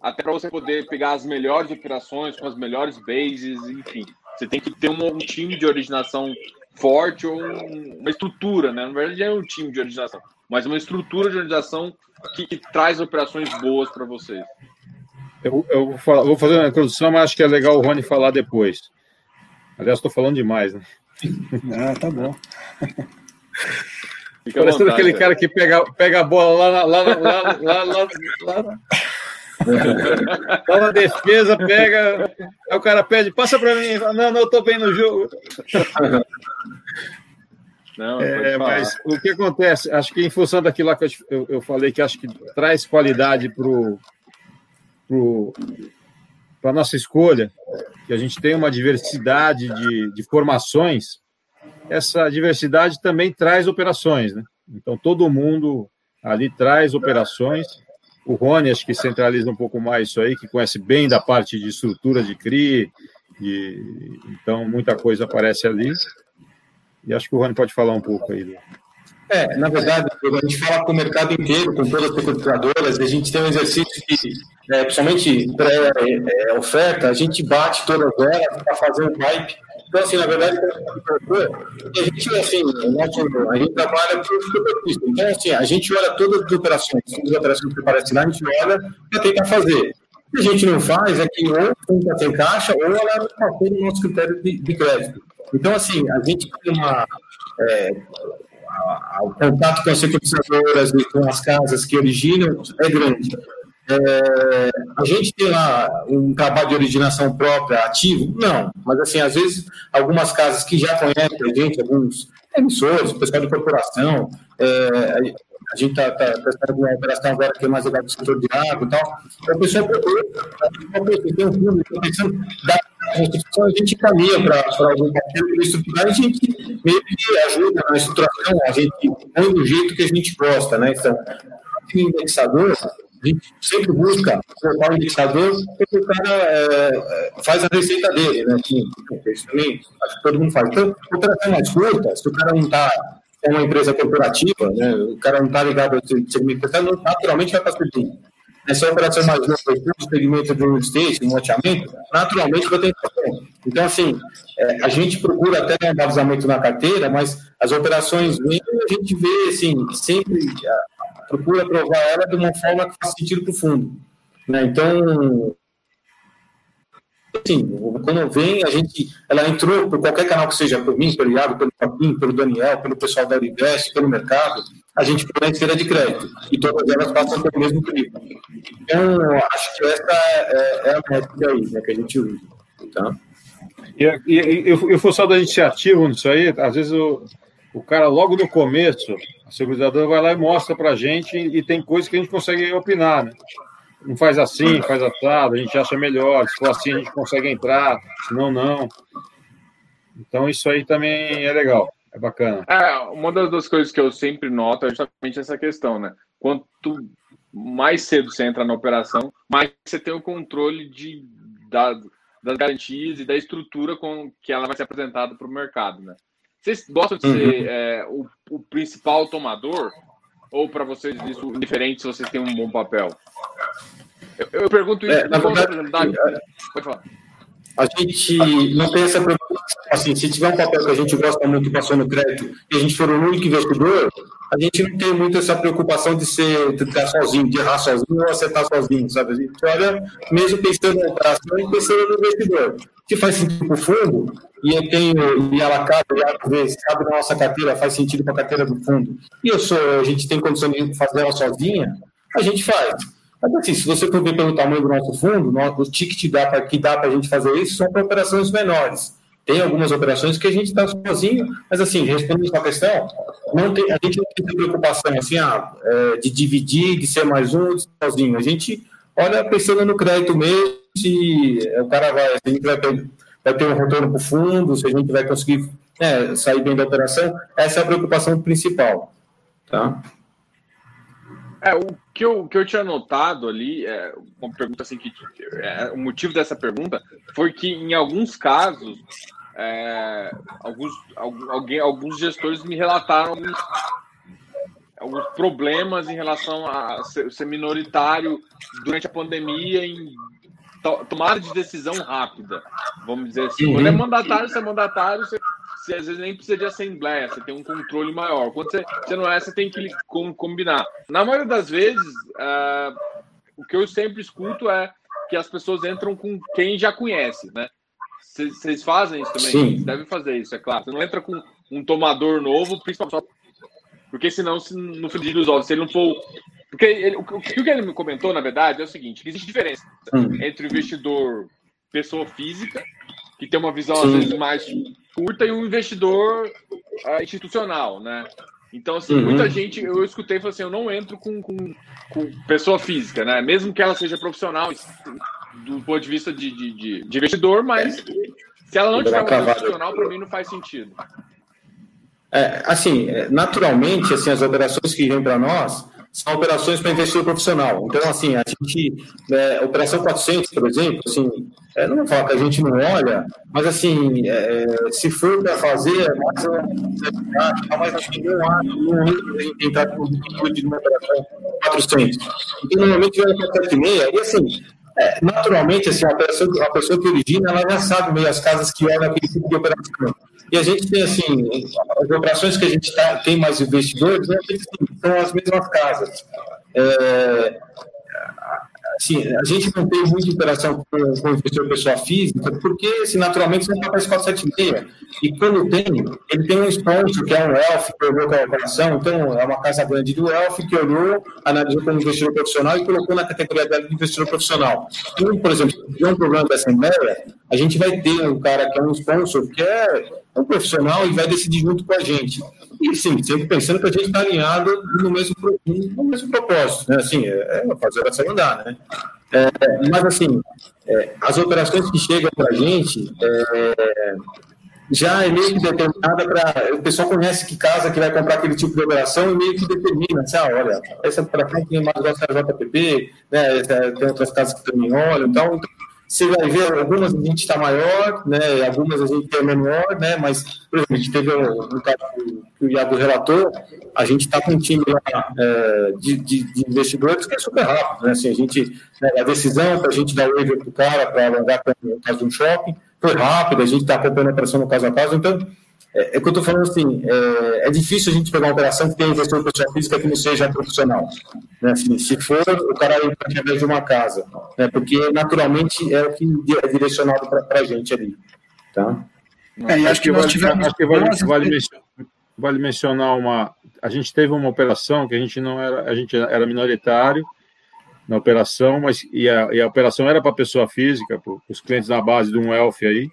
até para você poder pegar as melhores operações com as melhores bases, enfim, você tem que ter um, um time de originação forte ou um, uma estrutura, né? Na verdade, é um time de originação, mas uma estrutura de organização que, que traz operações boas para vocês. Eu, eu vou, falar, vou, fazer uma introdução, mas acho que é legal o Rony falar depois. Aliás, estou falando demais, né? Ah, tá bom. Fica Parecendo vontade, aquele cara que pega, pega a bola lá, lá, lá, lá, lá, lá, lá, lá na defesa, pega, aí o cara pede, passa para mim, não, não, eu tô bem no jogo. Não, é, mas o que acontece? Acho que em função daquilo que eu, eu falei, que acho que traz qualidade para o para a nossa escolha, que a gente tem uma diversidade de, de formações, essa diversidade também traz operações, né? Então, todo mundo ali traz operações. O Rony, acho que centraliza um pouco mais isso aí, que conhece bem da parte de estrutura de CRI, de... então muita coisa aparece ali. E acho que o Rony pode falar um pouco aí. É, na verdade, a gente fala com o mercado inteiro, com todas as securitizadoras, a gente tem um exercício que, é, principalmente pré-oferta, a gente bate todas elas para fazer um pipe. Então, assim, na verdade, a gente, assim, a gente trabalha por superfície. Então, assim, a gente olha todas as operações, todas as operações que aparecem lá, a gente olha para tentar fazer. O que a gente não faz é que ou está sem caixa ou ela não passou no nosso critério de, de crédito. Então, assim, a gente tem uma. É, o contato com as securitizadoras e com as casas que originam é grande. É, a gente tem lá um trabalho de originação própria ativo? Não, mas assim, às vezes algumas casas que já conhecem a gente, alguns emissores, pessoal de corporação, é, a gente está tá, tá fazendo uma operação agora que é mais ligada ao setor de água e tal. Então, a pessoa procura, tem um fundo, está pensando, a gente caminha para algum parceiro estruturar e a gente meio que ajuda na estruturação, a gente põe do jeito que a gente gosta, né? Então, indexador, a gente sempre busca colocar o indexador porque o cara é, faz a receita dele, né? Que, isso também, acho que todo mundo faz. Então, operação mais curta, se o cara não está é uma empresa corporativa, né, o cara não está ligado ao segmento prestado, naturalmente vai para perder. Essa operação mais longa, o segmento do estate, um loteamento, naturalmente vai ter inflação. Então, assim, é, a gente procura até um balizamento na carteira, mas as operações vêm a gente vê, assim, sempre a, procura provar ela de uma forma que faz sentido para o fundo. Né? Então, Sim, quando vem, a gente, ela entrou por qualquer canal que seja, por mim, pelo Iago, pelo Papinho, pelo Daniel, pelo pessoal da Univest, pelo mercado, a gente põe a esteira de crédito. E todas elas passam pelo mesmo crivo. Então, acho que essa é, é a métrica aí, né, que a gente usa. Tá? E, e, e, e o da gente ser ativo nisso aí, às vezes o, o cara, logo no começo, a seguradora vai lá e mostra para a gente e tem coisas que a gente consegue opinar, né? não faz assim, faz assado, a gente acha melhor, se for assim a gente consegue entrar, se não, não. Então isso aí também é legal, é bacana. É, uma das coisas que eu sempre noto é justamente essa questão, né? Quanto mais cedo você entra na operação, mais você tem o controle de, da, das garantias e da estrutura com que ela vai ser apresentada para o mercado, né? Vocês gostam de ser uhum. é, o, o principal tomador ou para vocês isso indiferente se vocês têm um bom papel? Eu, eu pergunto isso é, na verdade, realidade. É, Pode falar. a gente não tem essa preocupação. Assim, se tiver um papel que a gente gosta muito e passou no crédito e a gente for o único investidor, a gente não tem muito essa preocupação de ser de ficar sozinho, de errar sozinho ou acertar sozinho, sabe? A gente olha mesmo pensando na operação e pensando no investidor. Que faz sentido para o fundo, e eu tenho, e ela cabe, cabe na nossa carteira, faz sentido para a carteira do fundo, e eu sou, a gente tem condição de fazer ela sozinha, a gente faz. Mas assim, se você for ver pelo tamanho do nosso fundo, o ticket dá pra, que dá para a gente fazer isso são para operações menores. Tem algumas operações que a gente está sozinho, mas assim, respondendo sua questão, não tem, a gente não tem preocupação assim, ah, é, de dividir, de ser mais um, de ser sozinho. A gente olha pensando no crédito mesmo, se o cara vai, a gente vai vai ter um retorno para o fundo, se a gente vai conseguir é, sair bem da operação, essa é a preocupação principal. Tá? É, o que eu, que eu tinha notado ali, é, uma pergunta assim, que é, o motivo dessa pergunta foi que em alguns casos, é, alguns, alguém, alguns gestores me relataram alguns, alguns problemas em relação a ser, ser minoritário durante a pandemia em tomada de decisão rápida, vamos dizer assim. Uhum. Quando é mandatário, você é mandatário, você você às vezes nem precisa de assembleia, você tem um controle maior. Quando você, você não é, você tem que combinar. Na maioria das vezes, uh, o que eu sempre escuto é que as pessoas entram com quem já conhece, né? Vocês fazem isso também? Sim. Devem fazer isso, é claro. Você não entra com um tomador novo, principalmente porque senão, se no frigir dos ovos, se ele não for. Porque ele, o, o, que ele me comentou, na verdade, é o seguinte: existe diferença hum. entre o investidor pessoa física, que tem uma visão, Sim. às vezes, mais curta e um investidor uh, institucional, né? Então, assim, uhum. muita gente, eu escutei e falei assim, eu não entro com, com, com, pessoa física, né? Mesmo que ela seja profissional do ponto de vista de, de, de, de investidor, mas se ela não tiver uma profissional, para mim não faz sentido. É, assim, é, naturalmente, assim, as operações que vêm para nós, são operações para investidor profissional. Então, assim, a gente, é, operação 400, por exemplo, assim, é, não vou falar que a gente não olha, mas, assim, é, se for para fazer, é mais um, mais acho que um ano, um ano a gente entrar com o de uma operação 400. Então, normalmente vai para 7,5, e assim, é, naturalmente, assim, a pessoa, a pessoa que origina, ela já sabe meio as casas que olham aquele tipo de operação. E a gente tem, assim, as operações que a gente tá, tem mais investidores, né, são as mesmas casas. É, assim, a gente não tem muita interação com, com o investidor pessoa física, porque, assim, naturalmente, você não está para 476. E quando tem, ele tem um sponsor, que é um ELF, que olhou com a operação, então é uma casa grande do ELF, que olhou, analisou como investidor profissional e colocou na categoria dela de investidor profissional. Então, por exemplo, se tiver um problema da Assembleia, a gente vai ter um cara que é um sponsor, que é um profissional e vai decidir junto com a gente. E sim, sempre pensando que a gente está alinhado no mesmo, no mesmo propósito, né? Assim, é, é fazer essa andar, né? É, mas assim, é, as operações que chegam para a gente é, já é meio que determinada para. O pessoal conhece que casa que vai comprar aquele tipo de operação e meio que determina, assim, ah, olha, essa operação tem mais gosta da JPP, né, tem outras casas que também olham, então, então você vai ver algumas a gente está maior, né, algumas a gente tem menor, né, mas, por exemplo, a gente teve um caso que o Iago relatou, a gente está com um time lá, é, de, de, de, investidores que é super rápido, né, assim, a gente, né, a decisão para a gente dar waiver para o cara, para alongar no caso de um shopping, foi rápido, a gente está acompanhando a operação no caso a caso, então, é, é que eu estou falando assim, é, é, difícil a gente pegar uma operação que tenha investidor pessoa física que não seja profissional. Né? Assim, se for, o cara entra através de uma casa, né? porque naturalmente é o que é direcionado para a gente ali. Tá? É, acho, acho que, nós tivemos... acho que vale, vale, mencionar, vale mencionar uma. A gente teve uma operação que a gente não era, a gente era minoritário na operação, mas e a, e a operação era para pessoa física, para os clientes na base de um Elf aí.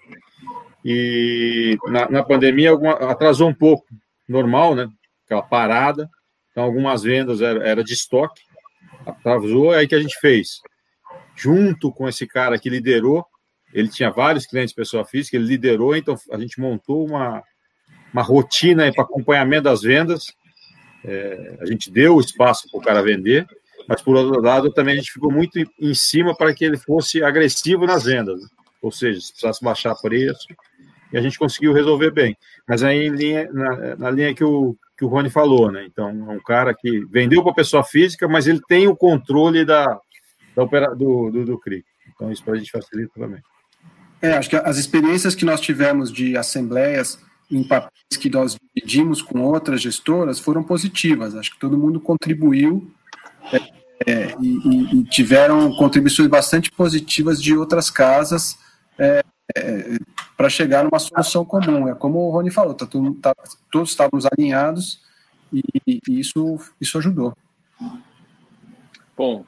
E na, na pandemia alguma, atrasou um pouco, normal, né? Aquela parada. Então, algumas vendas era, era de estoque, atrasou. Aí que a gente fez? Junto com esse cara que liderou, ele tinha vários clientes pessoa física, ele liderou, então a gente montou uma, uma rotina para acompanhamento das vendas. É, a gente deu o espaço para o cara vender, mas por outro lado também a gente ficou muito em cima para que ele fosse agressivo nas vendas, ou seja, se precisasse baixar preço, e a gente conseguiu resolver bem. Mas aí linha, na, na, linha que o, que o Rony falou, né? Então, é um cara que vendeu para pessoa física, mas ele tem o controle da, da opera, do, do, do CRI. Então, isso para a gente facilita também. É, acho que as experiências que nós tivemos de assembleias em papéis que nós dividimos com outras gestoras foram positivas. Acho que todo mundo contribuiu é, é, e, e, tiveram contribuições bastante positivas de outras casas é, é para chegar numa solução comum. É como o Rony falou, tá, tá, todos estávamos alinhados e, e, isso, isso ajudou. Bom,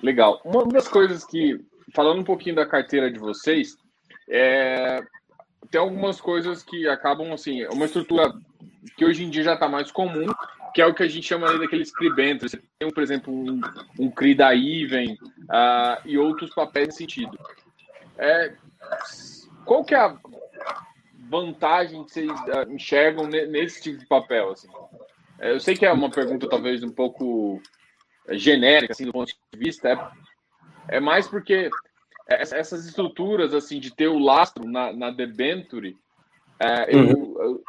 legal. Uma das coisas que, falando um pouquinho da carteira de vocês, é, tem algumas coisas que acabam assim, uma estrutura que hoje em dia já está mais comum, que é o que a gente chama daqueles CRI Você tem, por exemplo, um, um CRI da Iven uh, e outros papéis nesse sentido. É, qual que é a vantagem que vocês uh, enxergam nesse tipo de papel? Assim? É, eu sei que é uma pergunta talvez um pouco genérica, assim, do ponto de vista, é, é mais porque essas estruturas, assim, de ter o lastro na, na debenture, é, eu,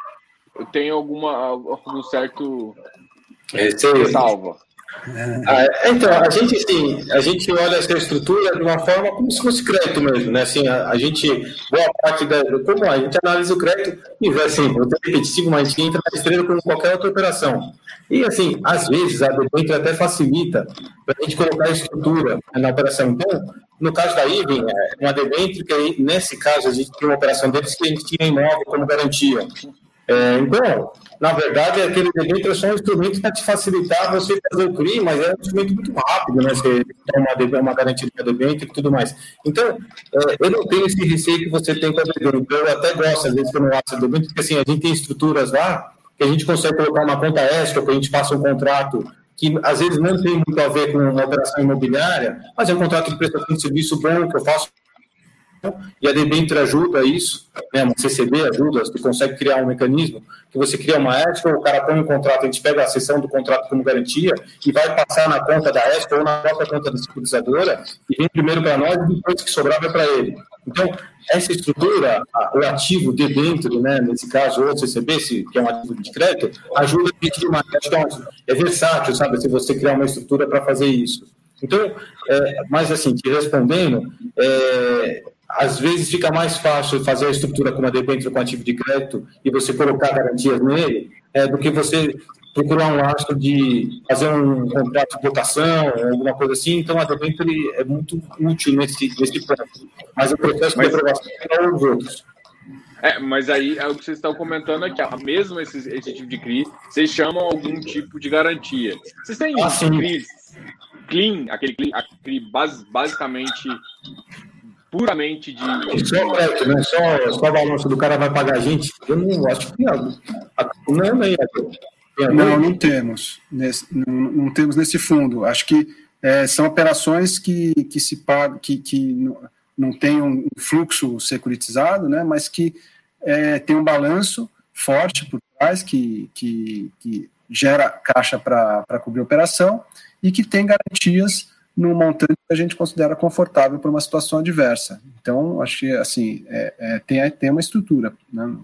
eu, tenho alguma, algum certo salva. Ah, então, a gente, assim, a gente olha essa estrutura de uma forma como se fosse crédito mesmo, né? Assim, a, a gente, boa parte da. Como a gente analisa o crédito e vê assim, vou ter repetitivo, mas a gente entra na estrela como qualquer outra operação. E, assim, às vezes a debênture até facilita para a gente colocar a estrutura na operação. Então, no caso da IBM, é uma debênture que, nesse caso, a gente tem uma operação deles que a gente tinha imóvel como garantia. É, então, na verdade, aquele debênture é só um instrumento para te facilitar você fazer o CRI, mas é um instrumento muito rápido, né? Você tem uma, garantia de debênture e tudo mais. Então, é, eu não tenho esse receio que você tem com a debênture. Eu até gosto, às vezes, que eu faço a debênture, porque assim, a gente tem estruturas lá que a gente consegue colocar uma conta extra, que a gente passa um contrato que às vezes não tem muito a ver com uma operação imobiliária, mas é um contrato de prestação de serviço bom que eu faço e a Debenture ajuda isso, né, uma CCB ajuda, você consegue criar um mecanismo que você cria uma ética, o cara põe um contrato, a gente pega a sessão do contrato como garantia e vai passar na conta da ESCO ou na própria conta da securizadora e vem primeiro para nós e depois que sobrar vai para ele. Então, essa estrutura, o ativo de dentro, né, nesse caso, ou CCB, que é um ativo de crédito, ajuda a gente demais. Então, é versátil, sabe, se você criar uma estrutura para fazer isso. Então, é, mas assim, te respondendo, é, às vezes fica mais fácil fazer a estrutura com uma debênture com ativo de crédito e você colocar garantias nele, é, do que você procurar um lastro de fazer um contrato de votação, alguma coisa assim. Então, a debênture é muito útil nesse, nesse ponto. Mas o processo mas, de aprovação é os outros. É, mas aí é o que vocês estão comentando aqui, mesmo esse, esse tipo de CRI, vocês chamam algum tipo de garantia. Vocês têm ah, CRI clean, aquele CRI, basicamente puramente de. Só crédito, né? Só, só a balança do cara vai pagar a gente. Eu não acho que não. Não, é não, não temos. Nesse, não, não, temos nesse fundo. Acho que é, são operações que, que se pagam, que, que não, não tem um fluxo securitizado, né? Mas que é, tem um balanço forte por trás que, que, que gera caixa para cobrir a operação e que tem garantias num montante que a gente considera confortável para uma situação adversa. Então, acho que assim é, é, tem, tem uma estrutura. Né?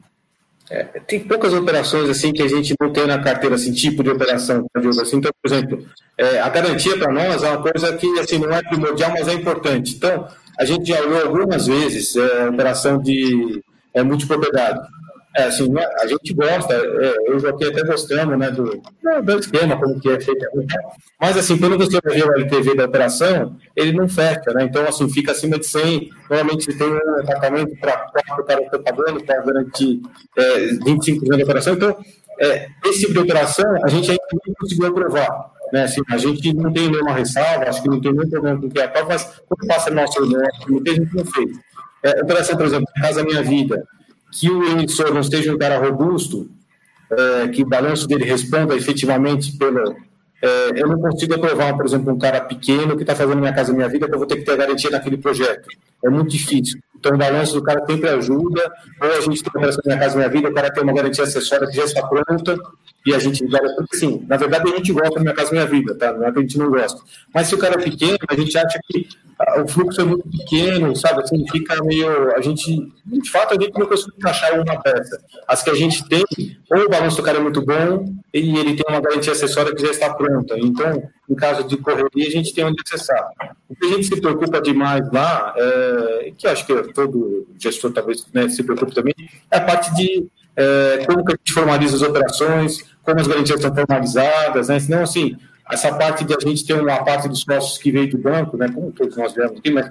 É, tem poucas operações assim que a gente não tem na carteira assim tipo de operação assim então por exemplo é, a garantia para nós é uma coisa que assim não é primordial mas é importante então a gente já olhou algumas vezes é, operação de é, multipropriedade é, assim, né, a gente gosta, é, eu já até gostando né, do, do esquema, como que é feito. Mas, assim, quando você vê o LTV da operação, ele não fecha, né? Então, assim, fica acima de 100. Normalmente, tem um apartamento para quatro caras que pagando para garantir é, 25% da operação. Então, é, esse tipo de operação, a gente ainda não conseguiu aprovar. Né? Assim, a gente não tem nenhuma ressalva, acho que não tem nenhum problema com o que é mas quando passa no nosso comitê, a gente não fez. É, operação, por exemplo, Casa Minha Vida, que o emissor não esteja um cara robusto, é, que o balanço dele responda efetivamente pelo. É, eu não consigo aprovar, por exemplo, um cara pequeno que está fazendo Minha Casa Minha Vida, que eu vou ter que ter garantia naquele projeto. É muito difícil. Então, o balanço do cara sempre ajuda, ou a gente tem a Minha Casa Minha Vida, o cara tem uma garantia acessória que já está pronta, e a gente porque sim, na verdade a gente gosta da Minha Casa Minha Vida, tá? Não é que a gente não gosta. Mas se o cara é pequeno, a gente acha que o fluxo é muito pequeno, sabe? Assim, fica meio. A gente, de fato, a gente não consegue encaixar uma peça. As que a gente tem, ou o balanço do cara é muito bom e ele tem uma garantia acessória que já está pronta. Então, em caso de correria, a gente tem onde acessar. O que a gente se preocupa demais lá, é, que acho que todo gestor talvez né, se preocupe também, é a parte de é, como que a gente formaliza as operações, como as garantias estão formalizadas, né? Senão, assim, essa parte de a gente ter uma parte dos nossos que veio do banco, né, como todos nós vemos aqui, mas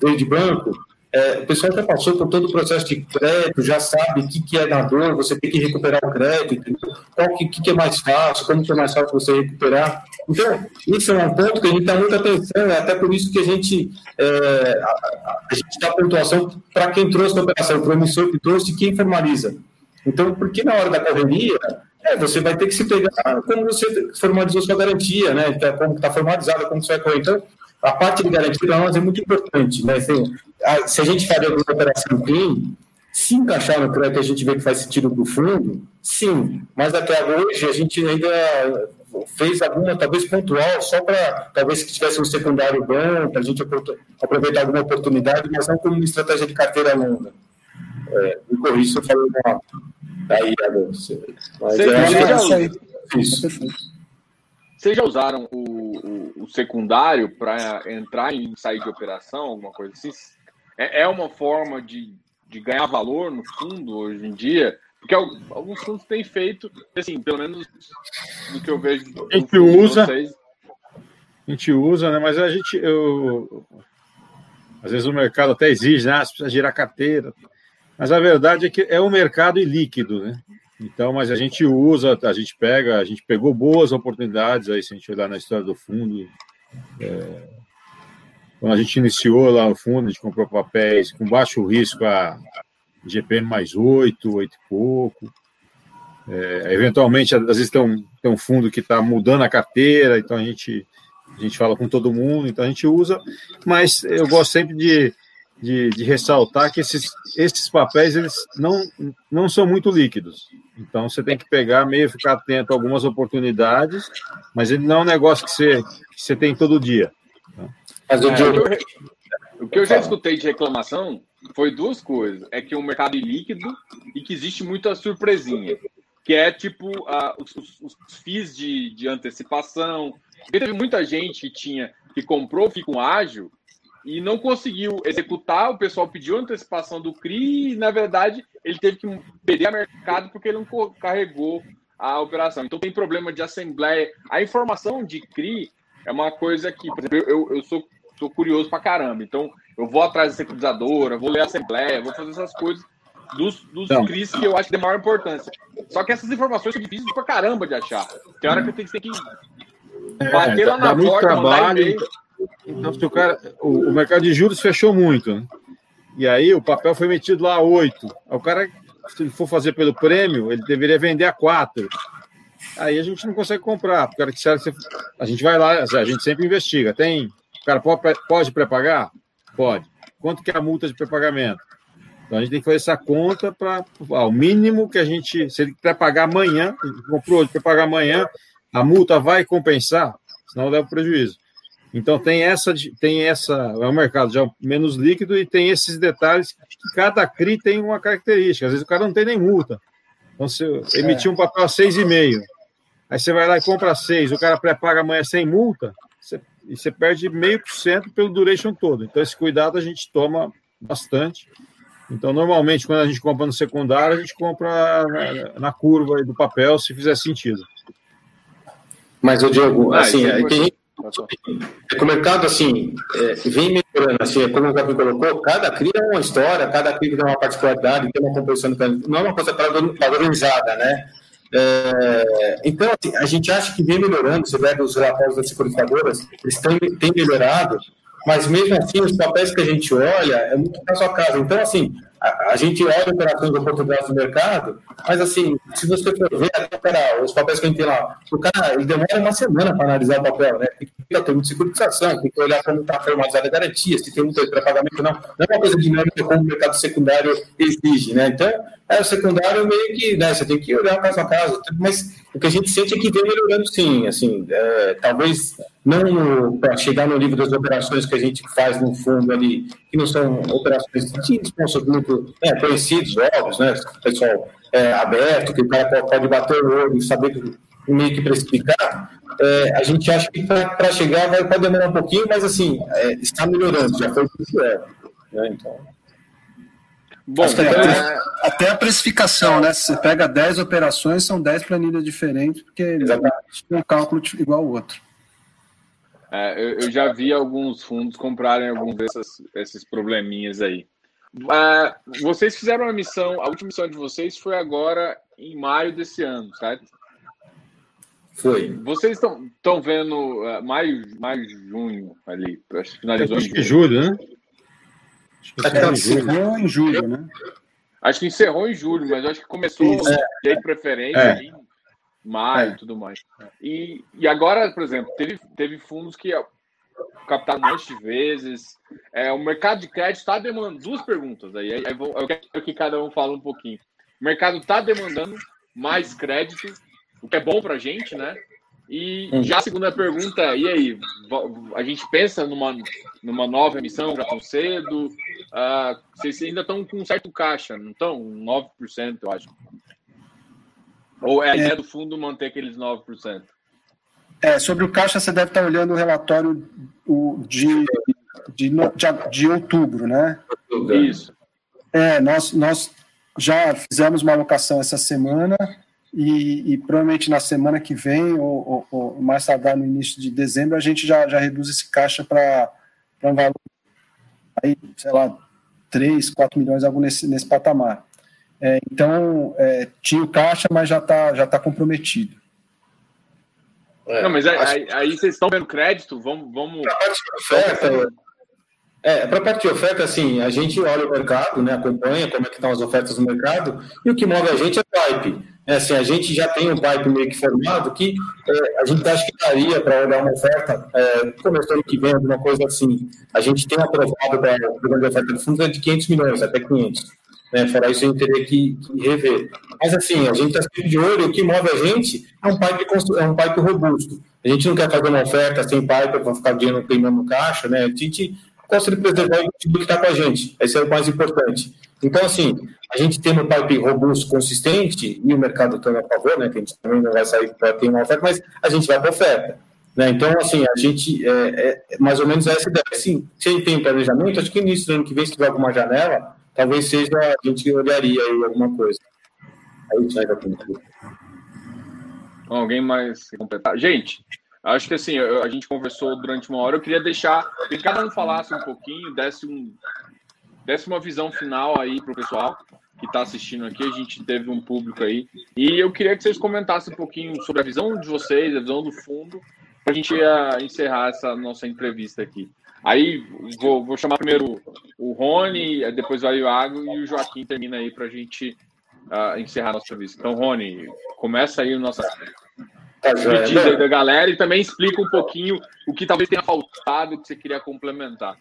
veio de banco, é, o pessoal já passou por todo o processo de crédito, já sabe o que, que é na dor, você tem que recuperar o crédito, qual que, que é mais fácil, como que é mais fácil você recuperar. Então, isso é um ponto que a gente dá muita atenção, é até por isso que a gente, é, a, a, gente dá pontuação para quem trouxe a operação, para o emissor que trouxe e quem formaliza. Então, porque na hora da correria, é, você vai ter que se pegar como você formalizou sua garantia, né? Então, como está formalizada, como você vai correr. Então, a parte de garantia para nós é muito importante, né? Assim, a, se a gente faria alguma operação clean, se encaixar no crédito a gente vê que faz sentido para o fundo, sim. Mas até hoje a gente ainda fez alguma, talvez pontual, só para talvez que tivesse um secundário bom, para a gente aproveitar alguma oportunidade, mas não como uma estratégia de carteira longa. É, me corrija se eu falei uma Aí, Mas Vocês, já, isso. Vocês já usaram o, o, o secundário para entrar em sair de operação, alguma coisa assim? É, é uma forma de, de ganhar valor no fundo hoje em dia? Porque alguns fundos têm feito, assim, pelo menos do que eu vejo. A gente usa. Vocês. A gente usa, né? Mas a gente. Eu, às vezes o mercado até exige, né? Ah, você precisa girar carteira. Mas a verdade é que é um mercado ilíquido, né? Então, mas a gente usa, a gente pega, a gente pegou boas oportunidades aí, se a gente olhar na história do fundo. É, quando a gente iniciou lá no fundo, a gente comprou papéis com baixo risco a GPM mais 8, 8 e pouco. É, eventualmente, às vezes tem um, tem um fundo que está mudando a carteira, então a gente, a gente fala com todo mundo, então a gente usa, mas eu gosto sempre de de, de, ressaltar que esses, esses papéis eles não, não são muito líquidos. Então você tem que pegar meio ficar atento a algumas oportunidades, mas ele não é um negócio que você, que você tem todo dia. Mas o, é, o que eu já escutei de reclamação foi duas coisas: é que o mercado é líquido e que existe muita surpresinha, que é tipo uh, os, os, os FIIs de, de antecipação. Porque teve muita gente que tinha que comprou fica um ágil e não conseguiu executar. O pessoal pediu antecipação do CRI e, na verdade, ele teve que perder a mercado porque ele não carregou a operação. Então, tem problema de assembleia. A informação de CRI é uma coisa que, por exemplo, eu, eu sou, sou curioso pra caramba. Então, eu vou atrás da securizadora, vou ler a assembleia, vou fazer essas coisas dos, dos então, CRIs que eu acho que tem maior importância. Só que essas informações são difíceis pra caramba de achar. Tem hora que eu tenho que, que bater é, lá na porta, trabalho, mandar então, se o, cara, o, o, mercado de juros fechou muito, né? E aí o papel foi metido lá a 8. O cara, se ele for fazer pelo prêmio, ele deveria vender a 4. Aí a gente não consegue comprar. O cara que sabe, a gente vai lá, a gente sempre investiga. Tem. O cara pode, pode pré-pagar? Pode. Quanto que é a multa de pré-pagamento? Então a gente tem que fazer essa conta para o mínimo que a gente. Se ele pré-pagar amanhã, ele comprou de pré-pagar amanhã, a multa vai compensar, senão leva prejuízo. Então tem essa, tem essa, é um mercado já menos líquido e tem esses detalhes que cada CRI tem uma característica. Às vezes o cara não tem nem multa. Então, se emitir um papel a 6,5, aí você vai lá e compra 6, o cara pré-paga amanhã sem multa, você, e você perde meio por cento pelo duration todo. Então, esse cuidado a gente toma bastante. Então, normalmente, quando a gente compra no secundário, a gente compra na, na curva do papel, se fizer sentido. Mas, o Diogo, ah, assim, é tem, é que o mercado, assim, é, vem melhorando, assim, como o Gabi colocou, cada cria é uma história, cada cria tem uma particularidade, tem uma composição, não é uma coisa padronizada, né? É, então, assim, a gente acha que vem melhorando, você pega os relatórios das securitizadoras, eles têm, têm melhorado, mas mesmo assim, os papéis que a gente olha é muito caso a caso. Então, assim, a, gente olha operações de oportunidades no mercado, mas assim, se você for ver, cara, os papéis que a gente tem lá, o cara ele demora uma semana para analisar o papel, né? Tem que ao termo de securitização, tem que olhar como está formalizada a garantia, se tem muito pré-pagamento ou não. Não é uma coisa dinâmica como o mercado secundário exige, né? Então, é o secundário meio que, né, você tem que olhar caso a caso, mas o que a gente sente é que vem melhorando sim, assim, é, talvez não para chegar no nível das operações que a gente faz no fundo ali, que não são operações de sponsors muito né, conhecidos, óbvios, né, pessoal é, aberto, que o cara pode bater o olho e saber meio que precificar, é, a gente acha que para chegar vai, pode demorar um pouquinho, mas assim, é, está melhorando, já foi o que é. Né, então... Bom, até, é... até, a precificação, né? Se você pega 10 operações, são 10 planilhas diferentes, porque Exatamente. um cálculo igual ao outro. É, eu, eu, já vi alguns fundos comprarem alguns desses esses probleminhas aí. É, vocês fizeram uma missão, a última missão de vocês foi agora em maio desse ano, certo? Foi. Vocês estão vendo uh, maio, maio, junho ali, finalizou acho que julho, né? Acho que é, encerrou em julho, né? Acho que encerrou em julho, mas acho que começou é. de preferência é. em maio e é. tudo mais. E, e agora, por exemplo, teve, teve fundos que captaram um monte de vezes. É, o mercado de crédito está demandando duas perguntas aí. aí eu quero que cada um fale um pouquinho. O mercado está demandando mais crédito, o que é bom para a gente, né? E hum. já a segunda pergunta, e aí? A gente pensa numa, numa nova emissão já tão cedo? Uh, vocês ainda estão com um certo caixa, não estão? 9%, eu acho. Ou é a é. ideia do fundo manter aqueles 9%? É, sobre o caixa, você deve estar olhando o relatório de, de, de, de outubro, né? Isso. É, nós, nós já fizemos uma alocação essa semana e, e, provavelmente na semana que vem, ou, ou, ou, mais tardar no início de dezembro, a gente já, já reduz esse caixa para um valor, aí, sei lá, 3, 4 milhões, algo nesse, nesse patamar. É, então, é, tinha o caixa, mas já está já tá comprometido. É, Não, mas aí, aí, aí, vocês estão vendo crédito? Vamos. vamos... É, para a parte de oferta, assim, a gente olha o mercado, né, acompanha como é que estão as ofertas no mercado, e o que move a gente é pipe. É, assim, a gente já tem um pipe meio que formado que é, a gente acha que daria para olhar uma oferta, é, ano que vem, alguma coisa assim. A gente tem aprovado para a oferta de fundos é de 500 milhões, até 500. Né, fora isso, a gente teria que, que rever. Mas, assim, a gente está sempre de olho, o que move a gente é um pipe, é um pipe robusto. A gente não quer fazer uma oferta sem pipe para ficar o dinheiro queimando caixa, né? A gente de preservar o que está com a gente. Esse é o mais importante. Então, assim, a gente tem um pipe robusto, consistente, e o mercado está a favor, né? Que a gente também não vai sair para ter uma oferta, mas a gente vai para oferta. Né? Então, assim, a gente, é, é, mais ou menos essa ideia. Assim, se a gente tem planejamento, acho que início do ano que vem, se tiver alguma janela, talvez seja, a gente olharia aí alguma coisa. Aí a gente vai Alguém mais completar? Gente, Acho que assim, a gente conversou durante uma hora. Eu queria deixar que cada um falasse um pouquinho, desse, um, desse uma visão final aí para o pessoal que está assistindo aqui. A gente teve um público aí. E eu queria que vocês comentassem um pouquinho sobre a visão de vocês, a visão do fundo, para a gente uh, encerrar essa nossa entrevista aqui. Aí vou, vou chamar primeiro o Rony, depois vai o Iago e o Joaquim termina aí para a gente uh, encerrar a nossa entrevista. Então, Rony, começa aí o nosso Tá diz aí da galera e também explica um pouquinho o que talvez tenha faltado que você queria complementar.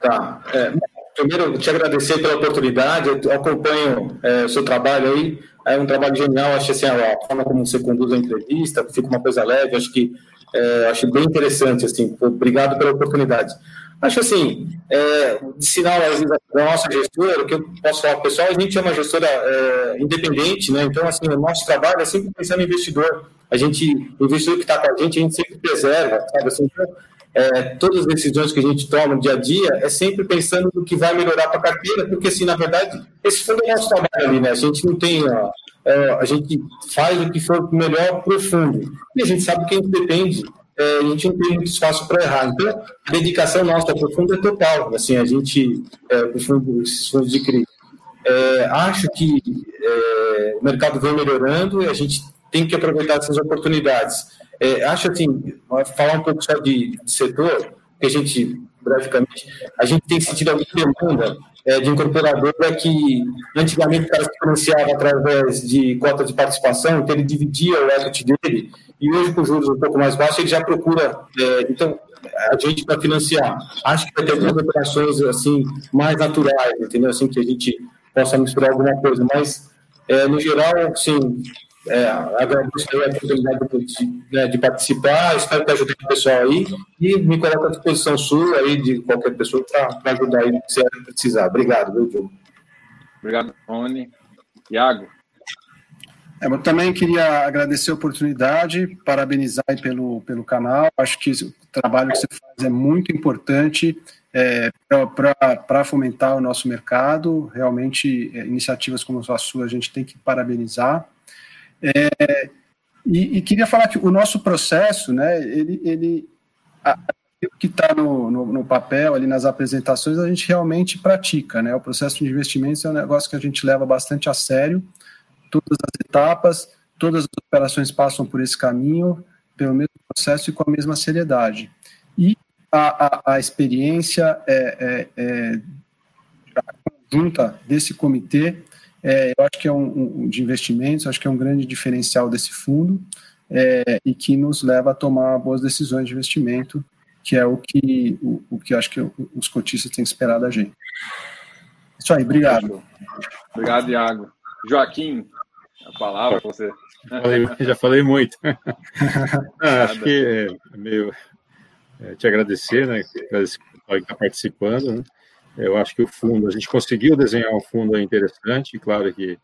Tá. É, primeiro, te agradecer pela oportunidade. Eu acompanho é, o seu trabalho aí. É um trabalho genial. Acho assim, a forma como você conduz a entrevista, fica uma coisa leve. Acho que é, acho bem interessante. Assim, obrigado pela oportunidade. Acho assim, é, de sinal da nossa gestora, o que eu posso falar para o pessoal, a gente é uma gestora é, independente, né? Então, assim, o nosso trabalho é sempre pensando no investidor. A gente, o investidor que está com a gente, a gente sempre preserva, sabe? Assim, então, é, todas as decisões que a gente toma no dia a dia é sempre pensando no que vai melhorar para a carteira, porque, assim, na verdade, esse fundo é o nosso trabalho ali, né? A gente não tem. Ó, é, a gente faz o que for melhor para o fundo. E a gente sabe que a gente depende é, a gente não tem muito espaço para errar. Então, a dedicação nossa para o fundo é total. Assim, a gente, é, para fundo, esses fundos de crise. É, acho que é, o mercado vem melhorando e a gente tem que aproveitar essas oportunidades. É, acho assim, falar um pouco só de, de setor, que a gente, brevemente, a gente tem sentido alguma demanda é, de incorporadora que antigamente o cara se financiava através de cota de participação, então ele dividia o equity dele e hoje com juros um pouco mais baixos, ele já procura, é, então, a gente para financiar. Acho que vai ter algumas operações assim, mais naturais, entendeu? Assim, que a gente possa misturar alguma coisa, mas é, no geral, sim, é, agradeço a oportunidade de, né, de, participar, espero que ajude o pessoal aí e me coloco à disposição sua aí, de qualquer pessoa, para ajudar aí se precisar. Obrigado, viu, Diogo? Obrigado, Rony. Iago. É, eu também queria agradecer a oportunidade, parabenizar pelo, pelo canal. Acho que o trabalho que você faz é muito importante é, para fomentar o nosso mercado. Realmente, é, iniciativas como a sua, a gente tem que parabenizar. É, e, e, queria falar que o nosso processo, né, ele, ele a, o que está no, no, no, papel, ali nas apresentações, a gente realmente pratica. Né? O processo de investimentos é um negócio que a gente leva bastante a sério. Todas as etapas, todas as operações passam por esse caminho, pelo mesmo processo e com a mesma seriedade. E a, a, a experiência é, é, é, conjunta desse comitê é, eu acho que é um, um, de investimentos, acho que é um grande diferencial desse fundo é, e que nos leva a tomar boas decisões de investimento, que é o que, o, o que acho que os cotistas têm que esperar da gente. Isso aí, obrigado. Obrigado, Iago. Joaquim, a palavra para você. Já falei, muito. ah, acho que é meio é, te agradecer, né? Agradecer que está participando, né? Eu acho que o fundo, a gente conseguiu desenhar um fundo interessante, claro que,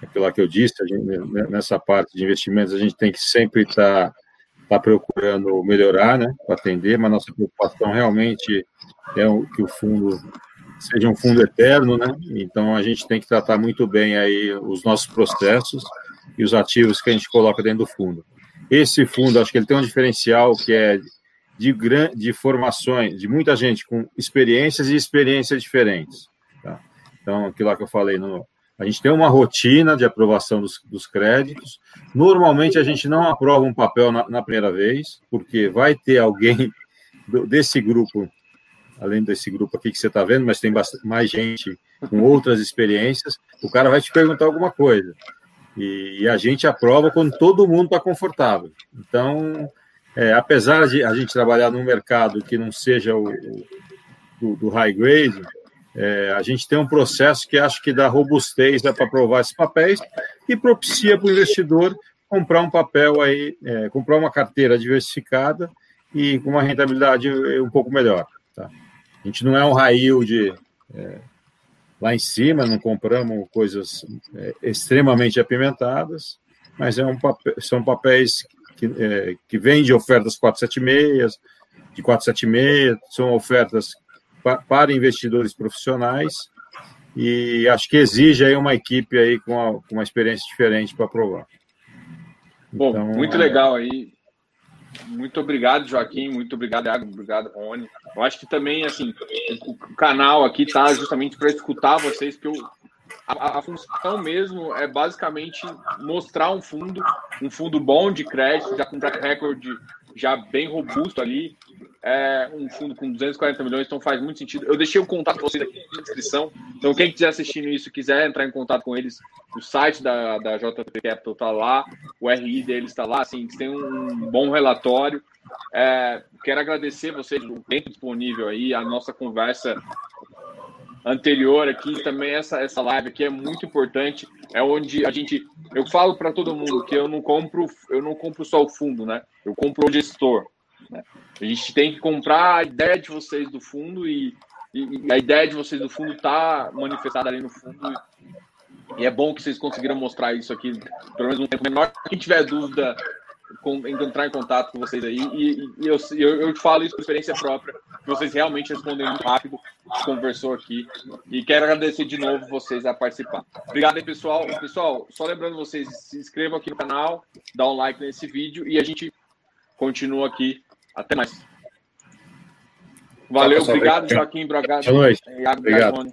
aquilo lá que eu disse, gente, né, nessa parte de investimentos, a gente tem que sempre estar tá, tá procurando melhorar, né, para atender, mas nossa preocupação realmente é que o fundo seja um fundo eterno, né, então a gente tem que tratar muito bem aí os nossos processos e os ativos que a gente coloca dentro do fundo. Esse fundo, acho que ele tem um diferencial que é de, de formações, de muita gente com experiências e experiências diferentes. Tá? Então, aquilo lá que eu falei, no, a gente tem uma rotina de aprovação dos, dos, créditos. Normalmente, a gente não aprova um papel na, na primeira vez, porque vai ter alguém do, desse grupo, além desse grupo aqui que você está vendo, mas tem bastante, mais gente com outras experiências, o cara vai te perguntar alguma coisa. E, e a gente aprova quando todo mundo está confortável. Então, é, apesar de a gente trabalhar num mercado que não seja o, o do, high grade, é, a gente tem um processo que acho que dá robustez para provar esses papéis e propicia para o investidor comprar um papel aí, é, comprar uma carteira diversificada e com uma rentabilidade um pouco melhor. Tá? A gente não é um raio de é, lá em cima, não compramos coisas é, extremamente apimentadas, mas é um papel, são papéis que, é, que vende ofertas 476, de 476, são ofertas pa, para investidores profissionais e acho que exige aí uma equipe aí com, a, com uma experiência diferente para provar. Bom, então, muito é... legal aí. Muito obrigado, Joaquim. Muito obrigado, Iago. Obrigado, Rony. Eu acho que também, assim, o canal aqui tá justamente para escutar vocês, porque eu a, a, função mesmo é basicamente mostrar um fundo, um fundo bom de crédito, já com track record já bem robusto ali, é um fundo com 240 milhões, então faz muito sentido. Eu deixei o contato para vocês aqui na descrição, então quem quiser assistindo isso, quiser entrar em contato com eles, o site da, da JP Capital está lá, o RI deles está lá, assim, tem um bom relatório. É, quero agradecer vocês o tempo disponível aí, a nossa conversa anterior aqui, também essa, essa live aqui é muito importante. É onde a gente. Eu falo para todo mundo que eu não compro, eu não compro só o fundo, né? Eu compro o gestor. A gente tem que comprar a ideia de vocês do fundo e, e, a ideia de vocês do fundo está manifestada ali no fundo. E é bom que vocês conseguiram mostrar isso aqui, pelo menos um tempo menor. Quem tiver dúvida, com, entrar em contato com vocês aí. E, e eu, eu, eu falo isso por experiência própria, que vocês realmente respondem muito rápido. Conversou aqui. E quero agradecer de novo vocês a participar. Obrigado aí, pessoal. Pessoal, só lembrando vocês, se inscrevam aqui no canal, dá um like nesse vídeo e a gente continua aqui. Até mais. Valeu, obrigado, Joaquim Bragado. Boa noite. Obrigado.